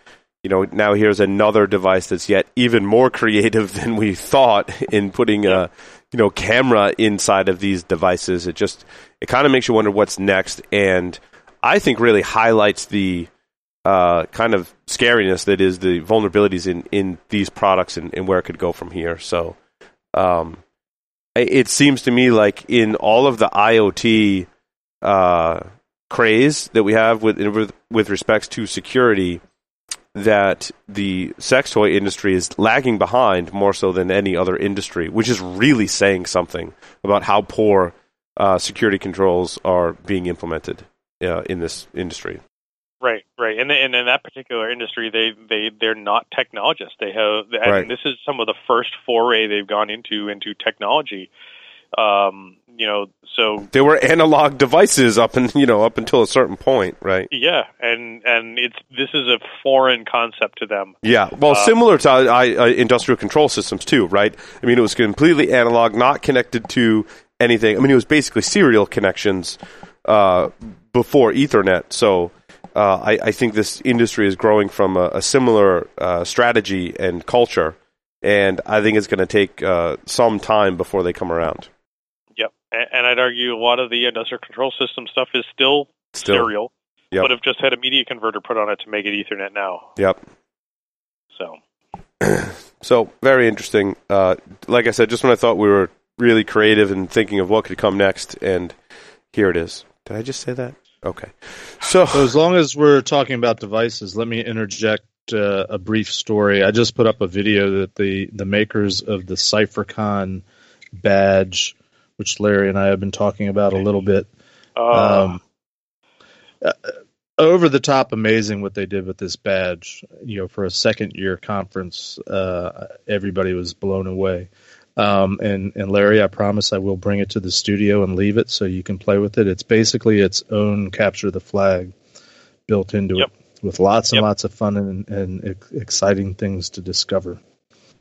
A: You know, now here's another device that's yet even more creative than we thought in putting a you know camera inside of these devices. It just it kind of makes you wonder what's next, and I think really highlights the uh, kind of scariness that is the vulnerabilities in in these products and, and where it could go from here. So um, it seems to me like in all of the IoT uh, craze that we have with with, with respects to security, that the sex toy industry is lagging behind more so than any other industry, which is really saying something about how poor uh, security controls are being implemented uh, in this industry.
D: Right, right, and and in that particular industry, they they they're not technologists. They have, and
A: Right.
D: this is some of the first foray they've gone into into technology. Um, you know, so
A: There were analog devices up and you know up until a certain point, right?
D: yeah, and and it's this is a foreign concept to them.
A: Yeah, well,
D: Uh,
A: similar to I, uh, industrial control systems too, right? I mean, it was completely analog, not connected to anything. I mean, it was basically serial connections uh, before Ethernet. So uh, I, I think this industry is growing from a, a similar uh, strategy and culture, and I think it's going to take uh, some time before they come around.
D: Yep, and, and I'd argue a lot of the industrial control system stuff is still,
A: Still,
D: serial,
A: Yep.
D: but have just had a media converter put on it to make it Ethernet now.
A: yep.
D: So
A: So very interesting. Uh, like I said, just when I thought we were really creative and thinking of what could come next, and here it is. Did I just say that? Okay. So
B: So as long as we're talking about devices, let me interject uh, a brief story. I just put up a video that the the makers of the CypherCon badge, which Larry and I have been talking about a little bit.
D: Uh,
B: Um, uh, over the top amazing what they did with this badge. You know, for a second year conference, uh, everybody was blown away. Um, and and Larry, I promise I will bring it to the studio and leave it so you can play with it. It's basically its own capture the flag built into
D: Yep.
B: it, with lots and
D: Yep.
B: lots of fun and, and ex- exciting things to discover.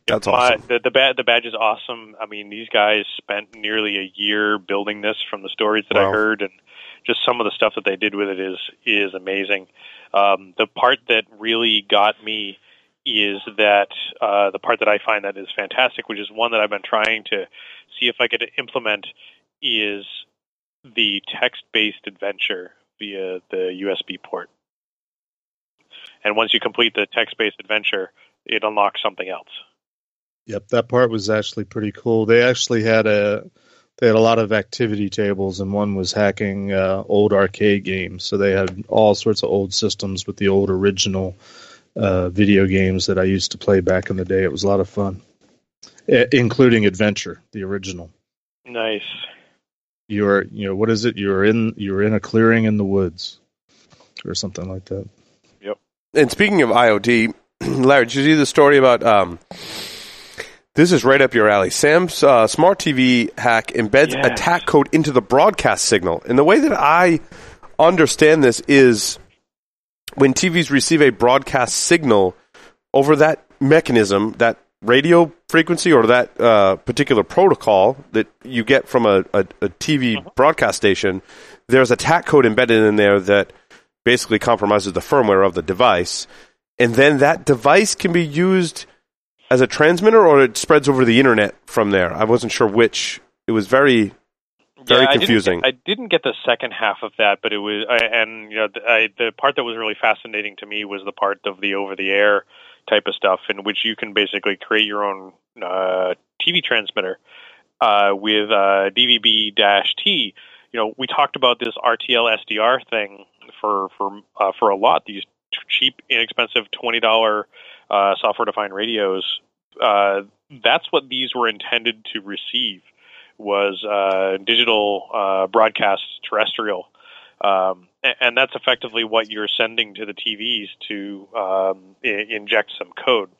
A: That's
D: my-
A: awesome.
D: the the, ba- the badge is awesome. I mean, these guys spent nearly a year building this from the stories that
A: Wow.
D: I heard, and just some of the stuff that they did with it is is amazing. Um, the part that really got me is that uh, the part that I find that is fantastic, which is one that I've been trying to see if I could implement, is the text-based adventure via the USB port. And once you complete the text-based adventure, it unlocks something else.
B: Yep, that part was actually pretty cool. They actually had a they had a lot of activity tables, and one was hacking uh, old arcade games. So they had all sorts of old systems with the old original uh, video games that I used to play back in the day. It was a lot of fun, I- including Adventure, the original.
D: Nice.
B: You are, you know, what is it? You're in you're in a clearing in the woods, or something like that. Yep.
A: And speaking of IoT, Larry, did you see the story about? Um, this is right up your alley. Sam's uh, smart TV hack embeds
D: Yes.
A: attack code into the broadcast signal. And the way that I understand this is when TVs receive a broadcast signal over that mechanism, that radio frequency or that uh, particular protocol that you get from a, a, a TV broadcast station, there's a attack code embedded in there that basically compromises the firmware of the device. And then that device can be used as a transmitter or it spreads over the internet from there. I wasn't sure which. It was very Very
D: yeah,
A: confusing.
D: I didn't, I didn't get the second half of that, but it was, I, and you know, the, I, the part that was really fascinating to me was the part of the over-the-air type of stuff, in which you can basically create your own uh, TV transmitter uh, with uh, DVB-T. You know, we talked about this RTL SDR thing for for uh, for a lot. These cheap, inexpensive twenty dollar uh, software-defined radios. Uh, that's what these were intended to receive was uh, digital uh, broadcast terrestrial, um, and, that's effectively what you're sending to the TVs to um, I- inject some code.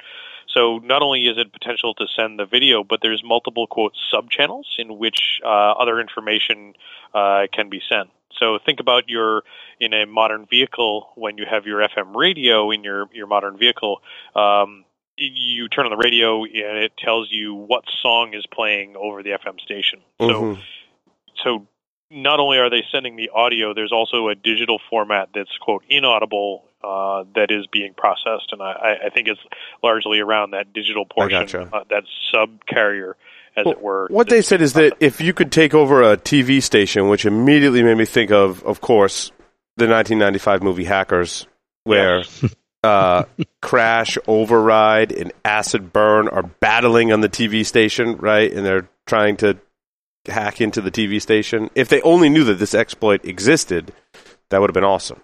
D: So not only is it potential to send the video, but there's multiple quote subchannels in which uh, other information uh, can be sent. So think about your in a modern vehicle when you have your FM radio in your your modern vehicle. Um, you turn on the radio and it tells you what song is playing over the FM station. So
A: Mhm.
D: so not only are they sending the audio, there's also a digital format that's quote inaudible uh, that is being processed, and I, I think it's largely around that digital portion,
A: gotcha.
D: uh, that sub carrier, as
A: Well,
D: it were.
A: What they said is that if you could take over a TV station, which immediately made me think of, of course, the 1995 movie Hackers, where uh, Crash, Override, and Acid Burn are battling on the TV station, right? And they're trying to hack into the TV station. If they only knew that this exploit existed, that would have been awesome.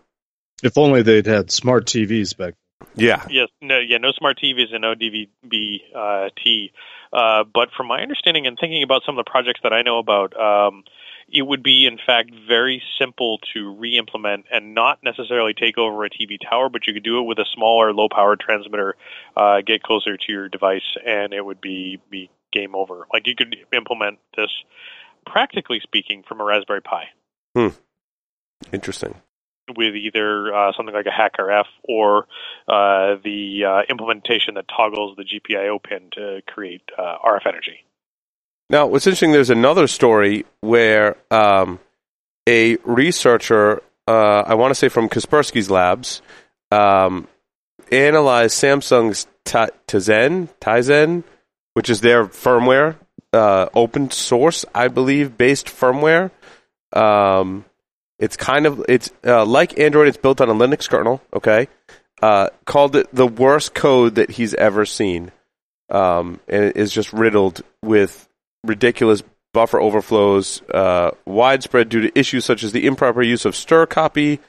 B: If only they'd had smart TVs back.
A: Yeah.
D: Yes, no, yeah, no smart TVs and no DVB uh, T. Uh, but from my understanding and thinking about some of the projects that I know about, um, it would be in fact very simple to re-implement and not necessarily take over a TV tower, but you could do it with a smaller, low power transmitter, uh, get closer to your device, and it would be be game over. Like you could implement this, practically speaking, from a Raspberry Pi Hmm.
A: Interesting.
D: with either uh, something like a HackRF or uh, the uh, implementation that toggles the GPIO pin to create uh, RF energy.
A: Now, what's interesting, there's another story where um, a researcher, uh, I want to say from Kaspersky's labs, um, analyzed Samsung's Tizen, Tizen, which is their firmware, uh, open source, I believe, based firmware. Um, it's kind of it's uh, like Android. It's built on a Linux kernel. Okay, uh, called it the worst code that he's ever seen, um, and it is just riddled with ridiculous buffer overflows, uh, widespread due to issues such as the improper use of stir copy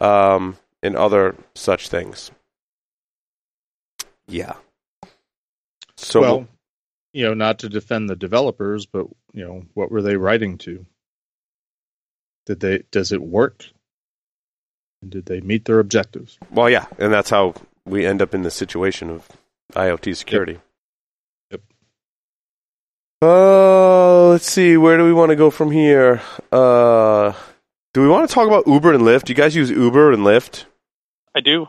A: um, and other such things. Yeah. So
B: well, you know, not to defend the developers, but you know, what were they writing to? Did they? Does it work? And did they meet their objectives?
A: Well, yeah, and that's how we end up in the situation of IoT security.
B: Yep.
A: Uh, let's see. Where do we want to go from here? Uh, do we want to talk about Uber and Lyft? Do you guys use Uber and Lyft?
D: I do.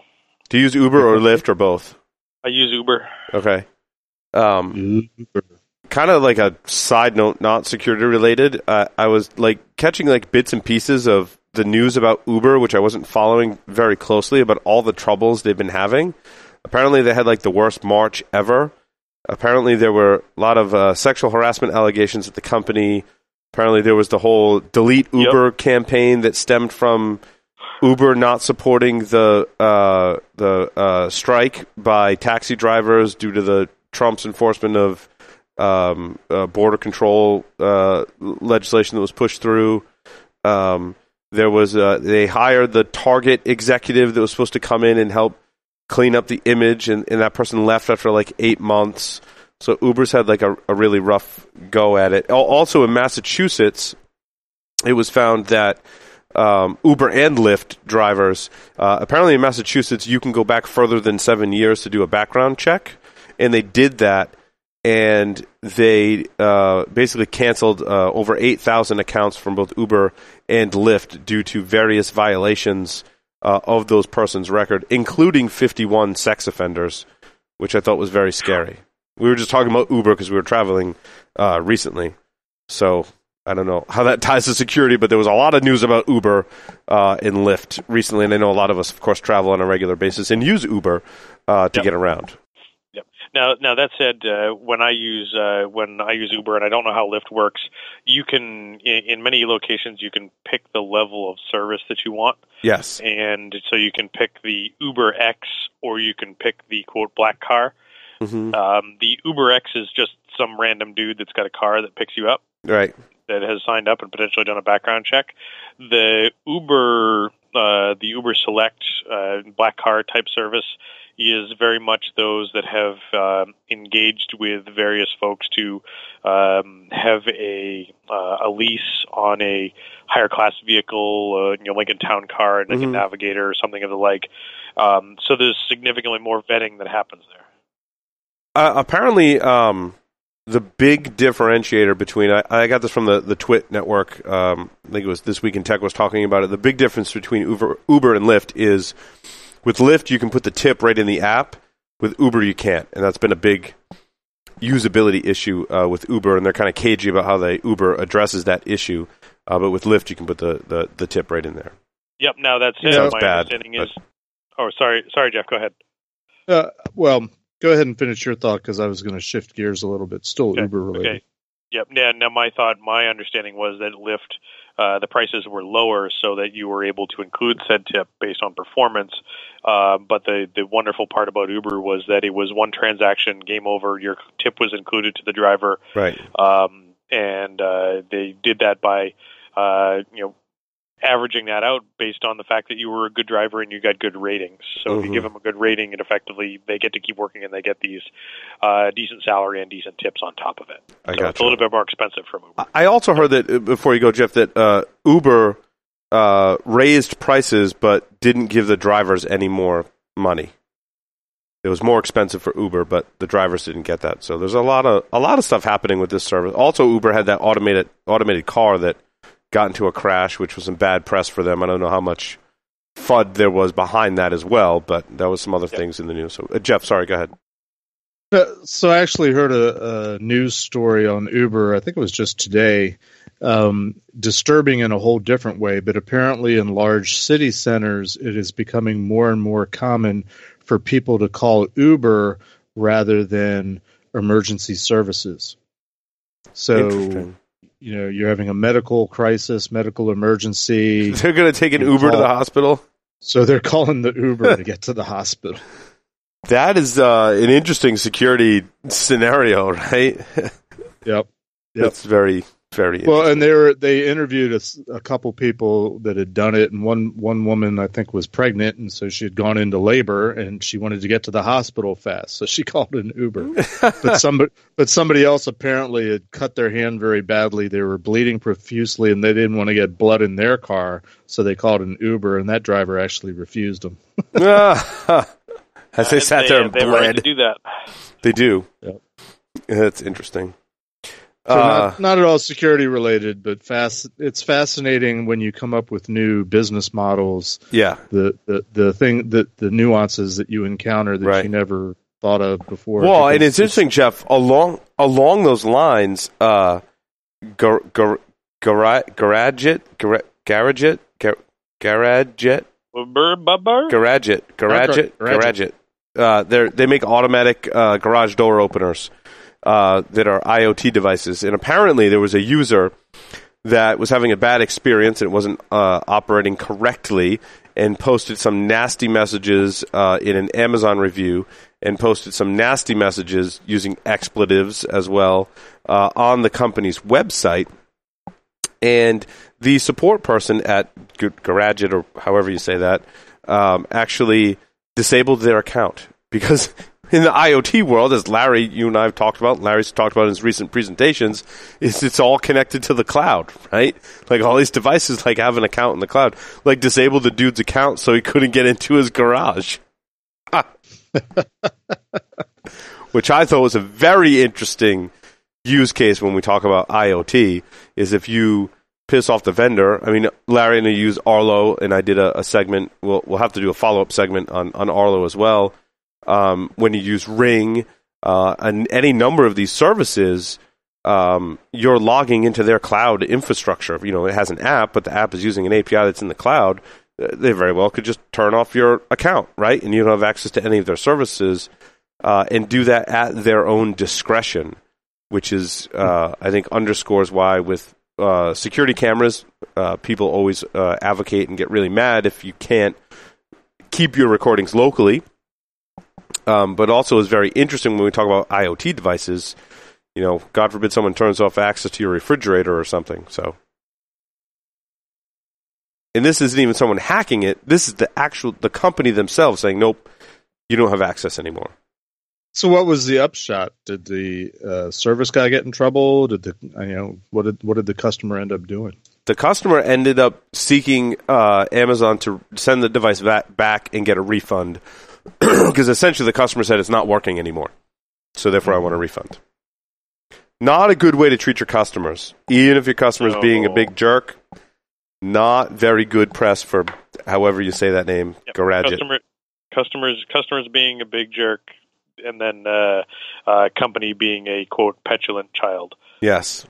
A: Do you use Uber or Lyft or both?
D: I use Uber.
A: Okay. Um,
B: Uber.
A: kind of like a side note, not security related. Uh, I was like catching like bits and pieces of the news about Uber, which I wasn't following very closely, about all the troubles they've been having. Apparently, they had like the worst March ever. Apparently, there were a lot of uh, sexual harassment allegations at the company. Apparently, there was the whole delete Uber campaign that stemmed from Uber not supporting the uh, the uh, strike by taxi drivers due to the Trump's enforcement of um, uh, border control uh, legislation that was pushed through. Um, there was uh, they hired the Target executive that was supposed to come in and help clean up the image, and, and that person left after like eight months. So Uber's had like a, a really rough go at it. Also in Massachusetts, it was found that um, Uber and Lyft drivers, uh, apparently in Massachusetts, you can go back further than seven years to do a background check, and they did that, and they uh, basically canceled uh, over eight thousand accounts from both Uber and Lyft due to various violations uh, of those persons' record, including fifty-one sex offenders, which I thought was very scary. We were just talking about Uber because we were traveling uh, recently, so I don't know how that ties to security, but there was a lot of news about Uber uh, and Lyft recently, and I know a lot of us, of course, travel on a regular basis and use Uber uh, to
D: Yep.
A: get around.
D: Now, now that said, uh, when I use uh, when I use Uber, and I don't know how Lyft works, you can in, in many locations you can pick the level of service that you want,
A: Yes.
D: and so you can pick the Uber X or you can pick the quote black car.
A: Mm-hmm.
D: Um, the Uber X is just some random dude that's got a car that picks you up.
A: Right.
D: that has signed up and potentially done a background check. The Uber, uh, the Uber Select uh, black car type service is very much those that have um engaged with various folks to um, have a uh, a lease on a higher class vehicle, uh, you know, Lincoln Town Car, and like a
A: Mhm.
D: Navigator or something of the like. Um, so there's significantly more vetting that happens there.
A: Uh, apparently, um, the big differentiator between I, I got this from the the Twit network. Um, I think it was this week in tech was talking about it. The big difference between Uber, Uber and Lyft is with Lyft you can put the tip right in the app. With Uber you can't, and that's been a big usability issue uh, with Uber, and they're kind of cagey about how they Uber addresses that issue. Uh, but with Lyft you can put the, the, the tip right in there.
D: Yep. Now that's
B: Yeah.
D: it.
A: Sounds
D: My
A: bad,
D: understanding is. Oh, sorry, sorry, Jeff. Go ahead.
B: Uh, well, go ahead and finish your thought because I was going to shift gears a little bit. Still
D: Okay,
B: Uber related.
D: Okay. Yep. Now, now, my thought, my understanding was that Lyft, uh, the prices were lower so that you were able to include said tip based on performance. Uh, but the the wonderful part about Uber was that it was one transaction, game over. Your tip was included to the driver,
A: Right.
D: um, and uh, they did that by, uh, you know. Averaging that out based on the fact that you were a good driver and you got good ratings. So if
A: Mhm.
D: you give them a good rating, it effectively they get to keep working and they get these uh, decent salary and decent tips on top of it.
A: I
D: So
A: got
D: it's a little bit more expensive from Uber.
A: I also heard that uh, before you go, Jeff, that uh, Uber uh, raised prices but didn't give the drivers any more money. It was more expensive for Uber, but the drivers didn't get that. So there's a lot of a lot of stuff happening with this service. Also, Uber had that automated automated car that got into a crash, which was some bad press for them. I don't know how much FUD there was behind that as well, but that was some other
D: Yeah.
A: things in the news. So, uh, Jeff, sorry, go ahead.
B: Uh, So I actually heard a, a news story on Uber. I think it was just today, um, disturbing in a whole different way. But apparently, in large city centers, it is becoming more and more common for people to call Uber rather than emergency services. So
A: Interesting.
B: You know you're having a medical crisis, medical emergency.
A: They're going to take an Uber to the hospital.
B: So they're calling the Uber to get to the hospital.
A: That is uh, an interesting security scenario, right?
B: Yep. Yep.
A: That's very Very
B: well, and they were they interviewed a, a, couple people that had done it, and one one woman I think was pregnant, and so she had gone into labor, and she wanted to get to the hospital fast, so she called an Uber. but somebody but somebody else apparently had cut their hand very badly. They were bleeding profusely, and they didn't want to get blood in their car, so they called an Uber, and that driver actually refused them.
A: As they sat
D: they,
A: there and
D: they
A: bled.
D: to do that.
A: They do.
B: Yep.
A: That's interesting.
B: So
A: Uh,
B: not, not at all security related, but fast. It's fascinating when you come up with new business models.
A: yeah.
B: The the, the thing that the nuances that you encounter that
A: Right.
B: you never thought of before.
A: Well, and
B: because
A: it's interesting, Jeff. Along along those lines, uh, gar, gar, Garadget, gar, Garadget, gar, Garadget,
D: bubber?
A: Garadget, Garadget,
B: Garadget.
A: Garadget. Uh, they they make automatic uh, garage door openers uh, that are IoT devices, and apparently there was a user that was having a bad experience and it wasn't uh, operating correctly, and posted some nasty messages uh, in an Amazon review, and posted some nasty messages using expletives as well uh, on the company's website. And the support person at G- Garadget, or however you say that, um, actually disabled their account because in the IoT world, as Larry, you and I have talked about, Larry's talked about in his recent presentations, is it's all connected to the cloud, right? Like all these devices, like have an account in the cloud. Like disabled the dude's account so he couldn't get into his garage. Which I thought was a very interesting use case when we talk about IoT. Is if you piss off the vendor. I mean, Larry and I use Arlo, and I did a, a segment. We'll we'll have to do a follow up segment on on Arlo as well. Um, when you use Ring uh, and any number of these services, um, you're logging into their cloud infrastructure. You know, it has an app, but the app is using an API that's in the cloud. Uh, They very well could just turn off your account, right? And you don't have access to any of their services, uh, and do that at their own discretion, which is, uh, I think, underscores why with uh, security cameras, uh, people always uh, advocate and get really mad if you can't keep your recordings locally. Um, but also is very interesting when we talk about IoT devices. You know, God forbid someone turns off access to your refrigerator or something. So, and this isn't even someone hacking it. This is the actual the company themselves saying, "Nope, you don't have access anymore."
B: So what was the upshot? Did the uh, service guy get in trouble? Did the you know what did what did the customer end up doing?
A: the customer ended up seeking uh, Amazon to send the device back and get a refund because essentially the customer said it's not working anymore. So therefore, I want a refund. Not a good way to treat your customers, even if your customer is being a big jerk. Not very good press for however you say that name,
D: Yep.
A: Garage.
D: Customer, customers, customers being a big jerk, and then uh, uh, company being a quote petulant child.
A: Yes.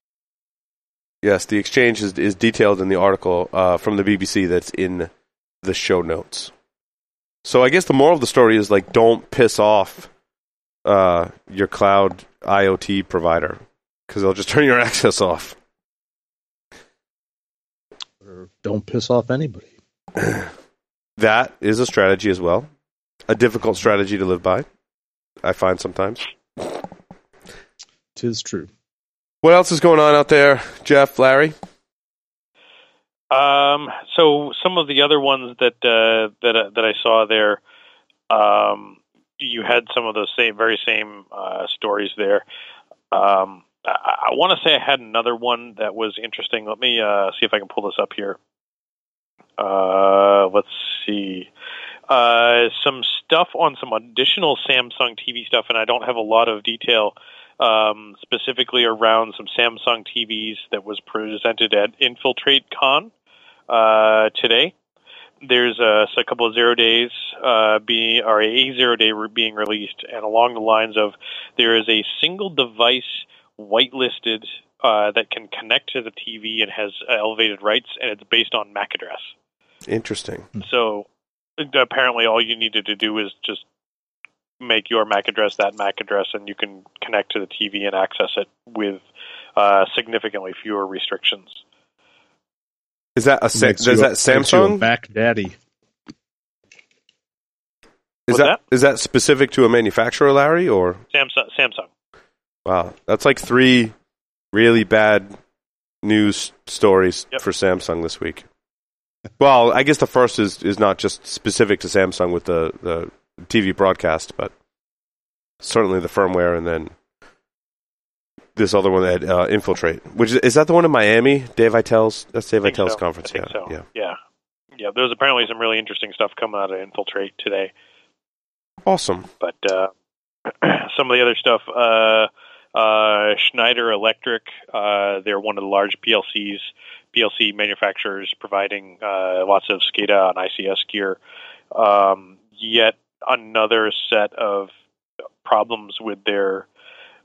A: Yes, the exchange is, is detailed in the article uh, from the BBC that's in the show notes. So I guess the moral of the story is like don't piss off uh, your cloud IoT provider because they'll just turn your access off.
B: Or don't piss off anybody.
A: That is a strategy as well. A difficult strategy to live by, I find sometimes.
B: Tis true.
A: What else is going on out there, Jeff, Larry?
D: Um, so some of the other ones that uh, that uh, that I saw there, um, you had some of those same very same uh, stories there. Um, I, I want to say I had another one that was interesting. Let me uh, see if I can pull this up here. Uh, let's see. Uh, some stuff on some additional Samsung TV stuff, and I don't have a lot of detail um, specifically around some Samsung TVs that was presented at Infiltrate Con uh, today. There's uh, a couple of zero days uh, being, or a zero day being released, and along the lines of there is a single device whitelisted uh, that can connect to the TV and has uh, elevated rights, and it's based on MAC address.
A: Interesting.
D: So apparently, all you needed to do is just make your MAC address that MAC address, and you can connect to the TV and access it with uh, significantly fewer restrictions.
A: Is that a Sa-
B: Makes
A: is
B: a-
A: that
B: makes you a
A: Samsung?
B: Mac Daddy?
A: Is
D: What's
A: that is that specific to a manufacturer, Larry, or
D: Samsung. Samsung.
A: wow, that's like three really bad news stories
D: Yep.
A: for Samsung this week. Well, I guess the first is is not just specific to Samsung with the the TV broadcast, but certainly the firmware, and then this other one that uh, infiltrate. Which is, is that the one in Miami? Dave Aitel's that's Dave Aitel's
D: so.
A: conference. Yeah,
D: so.
A: yeah.
D: yeah, yeah. There's apparently some really interesting stuff coming out of Infiltrate today.
A: Awesome.
D: But uh, some of the other stuff, uh, uh, Schneider Electric, uh, they're one of the large PLCs, PLC manufacturers providing uh, lots of SCADA and ICS gear. Um, yet another set of problems with their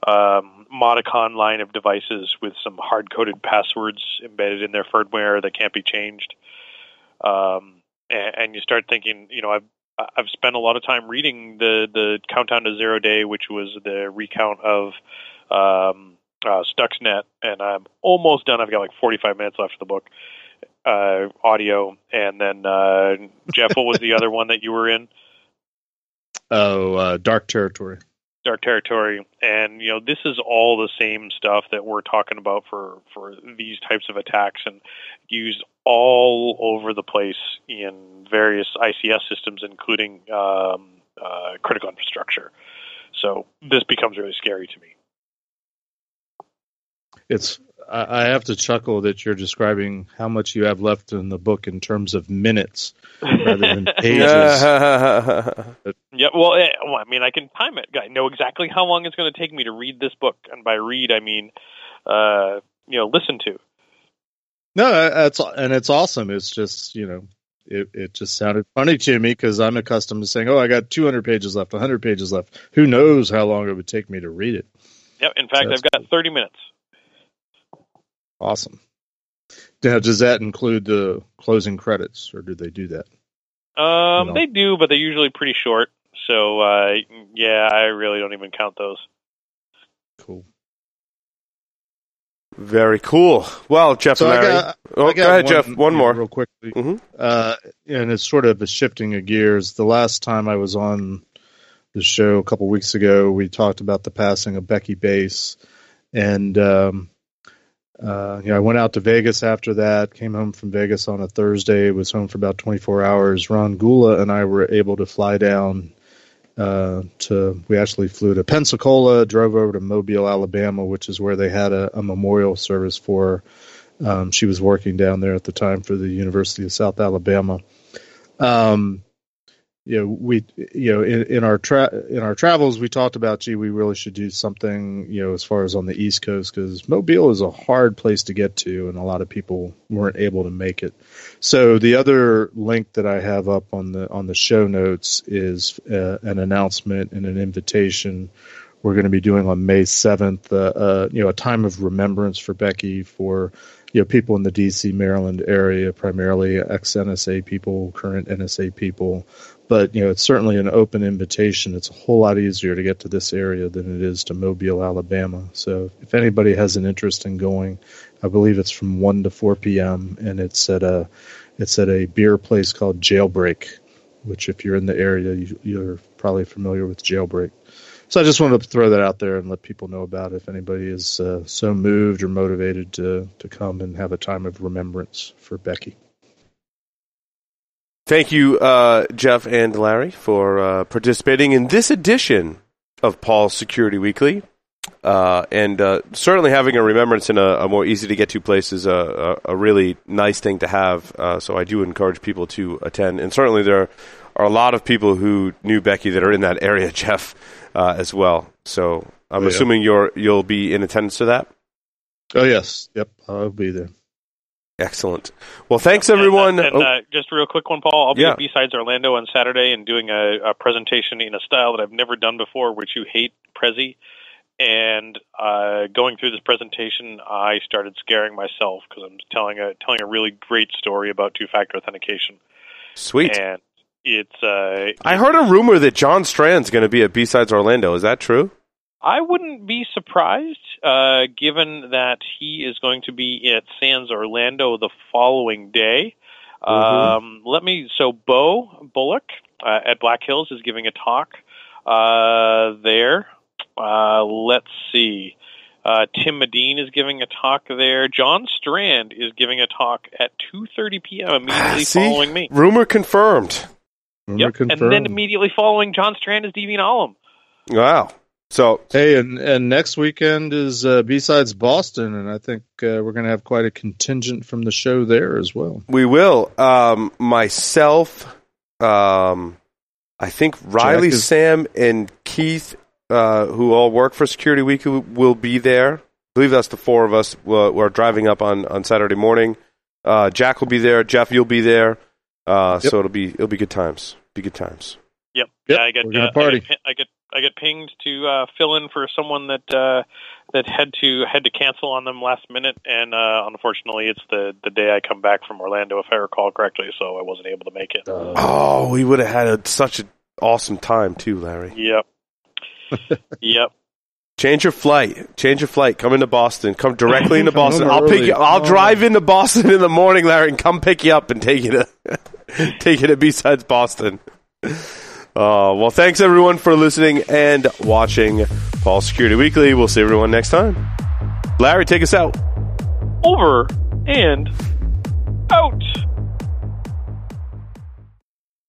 D: um, Modicon line of devices with some hard-coded passwords embedded in their firmware that can't be changed. Um, and, and you start thinking, you know, I've I've spent a lot of time reading the the countdown to zero day, which was the recount of um, uh, Stuxnet, and I'm almost done. I've got like 45 minutes left of the book, uh, audio, and then uh, Jeff, what was the other one that you were in?
B: Oh, uh, Dark Territory.
D: Dark Territory, and you know this is all the same stuff that we're talking about for for these types of attacks, and used all over the place in various ICS systems, including um, uh, critical infrastructure. So this becomes really scary to me.
B: It's I, I have to chuckle that you're describing how much you have left in the book in terms of minutes rather than pages.
D: Yeah, well, eh, well, I mean, I can time it. I know exactly how long it's going to take me to read this book, and by read, I mean, uh, you know, listen to.
B: No, that's and it's awesome. It's just you know, it it just sounded funny to me because I'm accustomed to saying, "Oh, I got 200 pages left, 100 pages left." Who knows how long it would take me to read it?
D: Yep. In fact,
B: That's
D: I've got 30 minutes.
B: Awesome. Now, does that include the closing credits, or do they do that?
D: Um,
B: No.
D: they do, but they're usually pretty short. So, uh, yeah, I really don't even count those.
B: Cool.
A: Very cool. Well, Jeff
B: So
A: and
B: I
A: Larry.
B: got,
A: oh,
B: I got
A: go ahead, Jeff. One more.
B: real quickly.
A: Mhm.
B: Uh, and it's sort of a shifting of gears. The last time I was on the show a couple weeks ago, we talked about the passing of Becky Bace, and um, uh, you know, I went out to Vegas after that. Came home from Vegas on a Thursday. Was home for about 24 hours. Ron Gula and I were able to fly down uh, to. We actually flew to Pensacola, drove over to Mobile, Alabama, which is where they had a, a memorial service for. Um, she was working down there at the time for the University of South Alabama. Um, you know, we, you know, in, in our tra- in our travels, we talked about, gee, we really should do something, you know, as far as on the East Coast, because Mobile is a hard place to get to, and a lot of people weren't able to make it. So the other link that I have up on the on the show notes is uh, an announcement and an invitation we're going to be doing on May seventh. Uh, uh, you know, a time of remembrance for Becky for you know people in the D.C. Maryland area, primarily ex NSA people, current NSA people. But you know, it's certainly an open invitation. It's a whole lot easier to get to this area than it is to Mobile, Alabama. So if anybody has an interest in going, I believe it's from one to four p.m. and it's at a it's at a beer place called Jailbreak, which if you're in the area, you, you're probably familiar with Jailbreak. So I just wanted to throw that out there and let people know about it if anybody is uh, so moved or motivated to to come and have a time of remembrance for Becky.
A: Thank you, uh, Jeff and Larry, for uh, participating in this edition of Paul's Security Weekly. Uh, and uh, certainly having a remembrance in a, a more easy to get to place is a, a, a really nice thing to have. Uh, so I do encourage people to attend. And certainly there are a lot of people who knew Becky that are in that area, Jeff, uh, as well. So I'm
B: Oh, yeah.
A: assuming you're you'll be in attendance to that.
B: Oh yes, yep, I'll be there.
A: Excellent. Well, thanks everyone.
D: And, uh, and,
A: Oh,
D: uh, just a real quick one, Paul. I'll be
A: Yeah.
D: at B-Sides Orlando on Saturday and doing a, a presentation in a style that I've never done before, which you hate, Prezi. And uh, going through this presentation, I started scaring myself because I'm telling a telling a really great story about two-factor authentication,
A: sweet.
D: and it's uh,
A: I heard a rumor that John Strand's going to be at B-Sides Orlando. Is that true?
D: I wouldn't be surprised, uh, given that he is going to be at SANS Orlando the following day. Um, let me. So, Beau Bullock uh, at Black Hills is giving a talk uh, there. Uh, let's see. Uh, Tim Medin is giving a talk there. John Strand is giving a talk at 2:30 p.m. immediately
A: See?
D: following me.
A: Rumor confirmed.
B: Rumor
D: Yep,
B: confirmed.
D: and then immediately following John Strand is Deviant Ollam.
A: Wow. So
B: Hey, and, and next weekend is uh, B-Sides Boston, and I think uh, we're going to have quite a contingent from the show there as well.
A: we will. Um, myself, um, I think Riley,
B: is-
A: Sam, and Keith, uh, who all work for Security Week, will be there. I believe that's the four of us. We're, we're driving up on, on Saturday morning. Uh, Jack will be there. Jeff, you'll be there. Uh,
B: Yep.
A: So it'll be it'll be good times. Be good times.
D: Yep.
B: Yep,
D: yeah, I get,
B: we're gonna
D: uh,
B: party.
D: I get, I get I get pinged to uh, fill in for someone that uh, that had to had to cancel on them last minute, and uh, unfortunately, it's the the day I come back from Orlando, if I recall correctly, so I wasn't able to make it.
A: Oh, we would have had a, such an awesome time too, Larry.
D: Yep. yep.
A: Change your flight. Change your flight. Come into Boston. Come directly into
B: Come
A: Boston. I'll pick
B: early.
A: you. I'll
B: Come
A: drive into Boston in the morning, Larry, and come pick you up and take you to take you to B-sides Boston. Uh, well, thanks everyone for listening and watching Paul Security Weekly. We'll see everyone next time. Larry, take us out.
D: Over and out.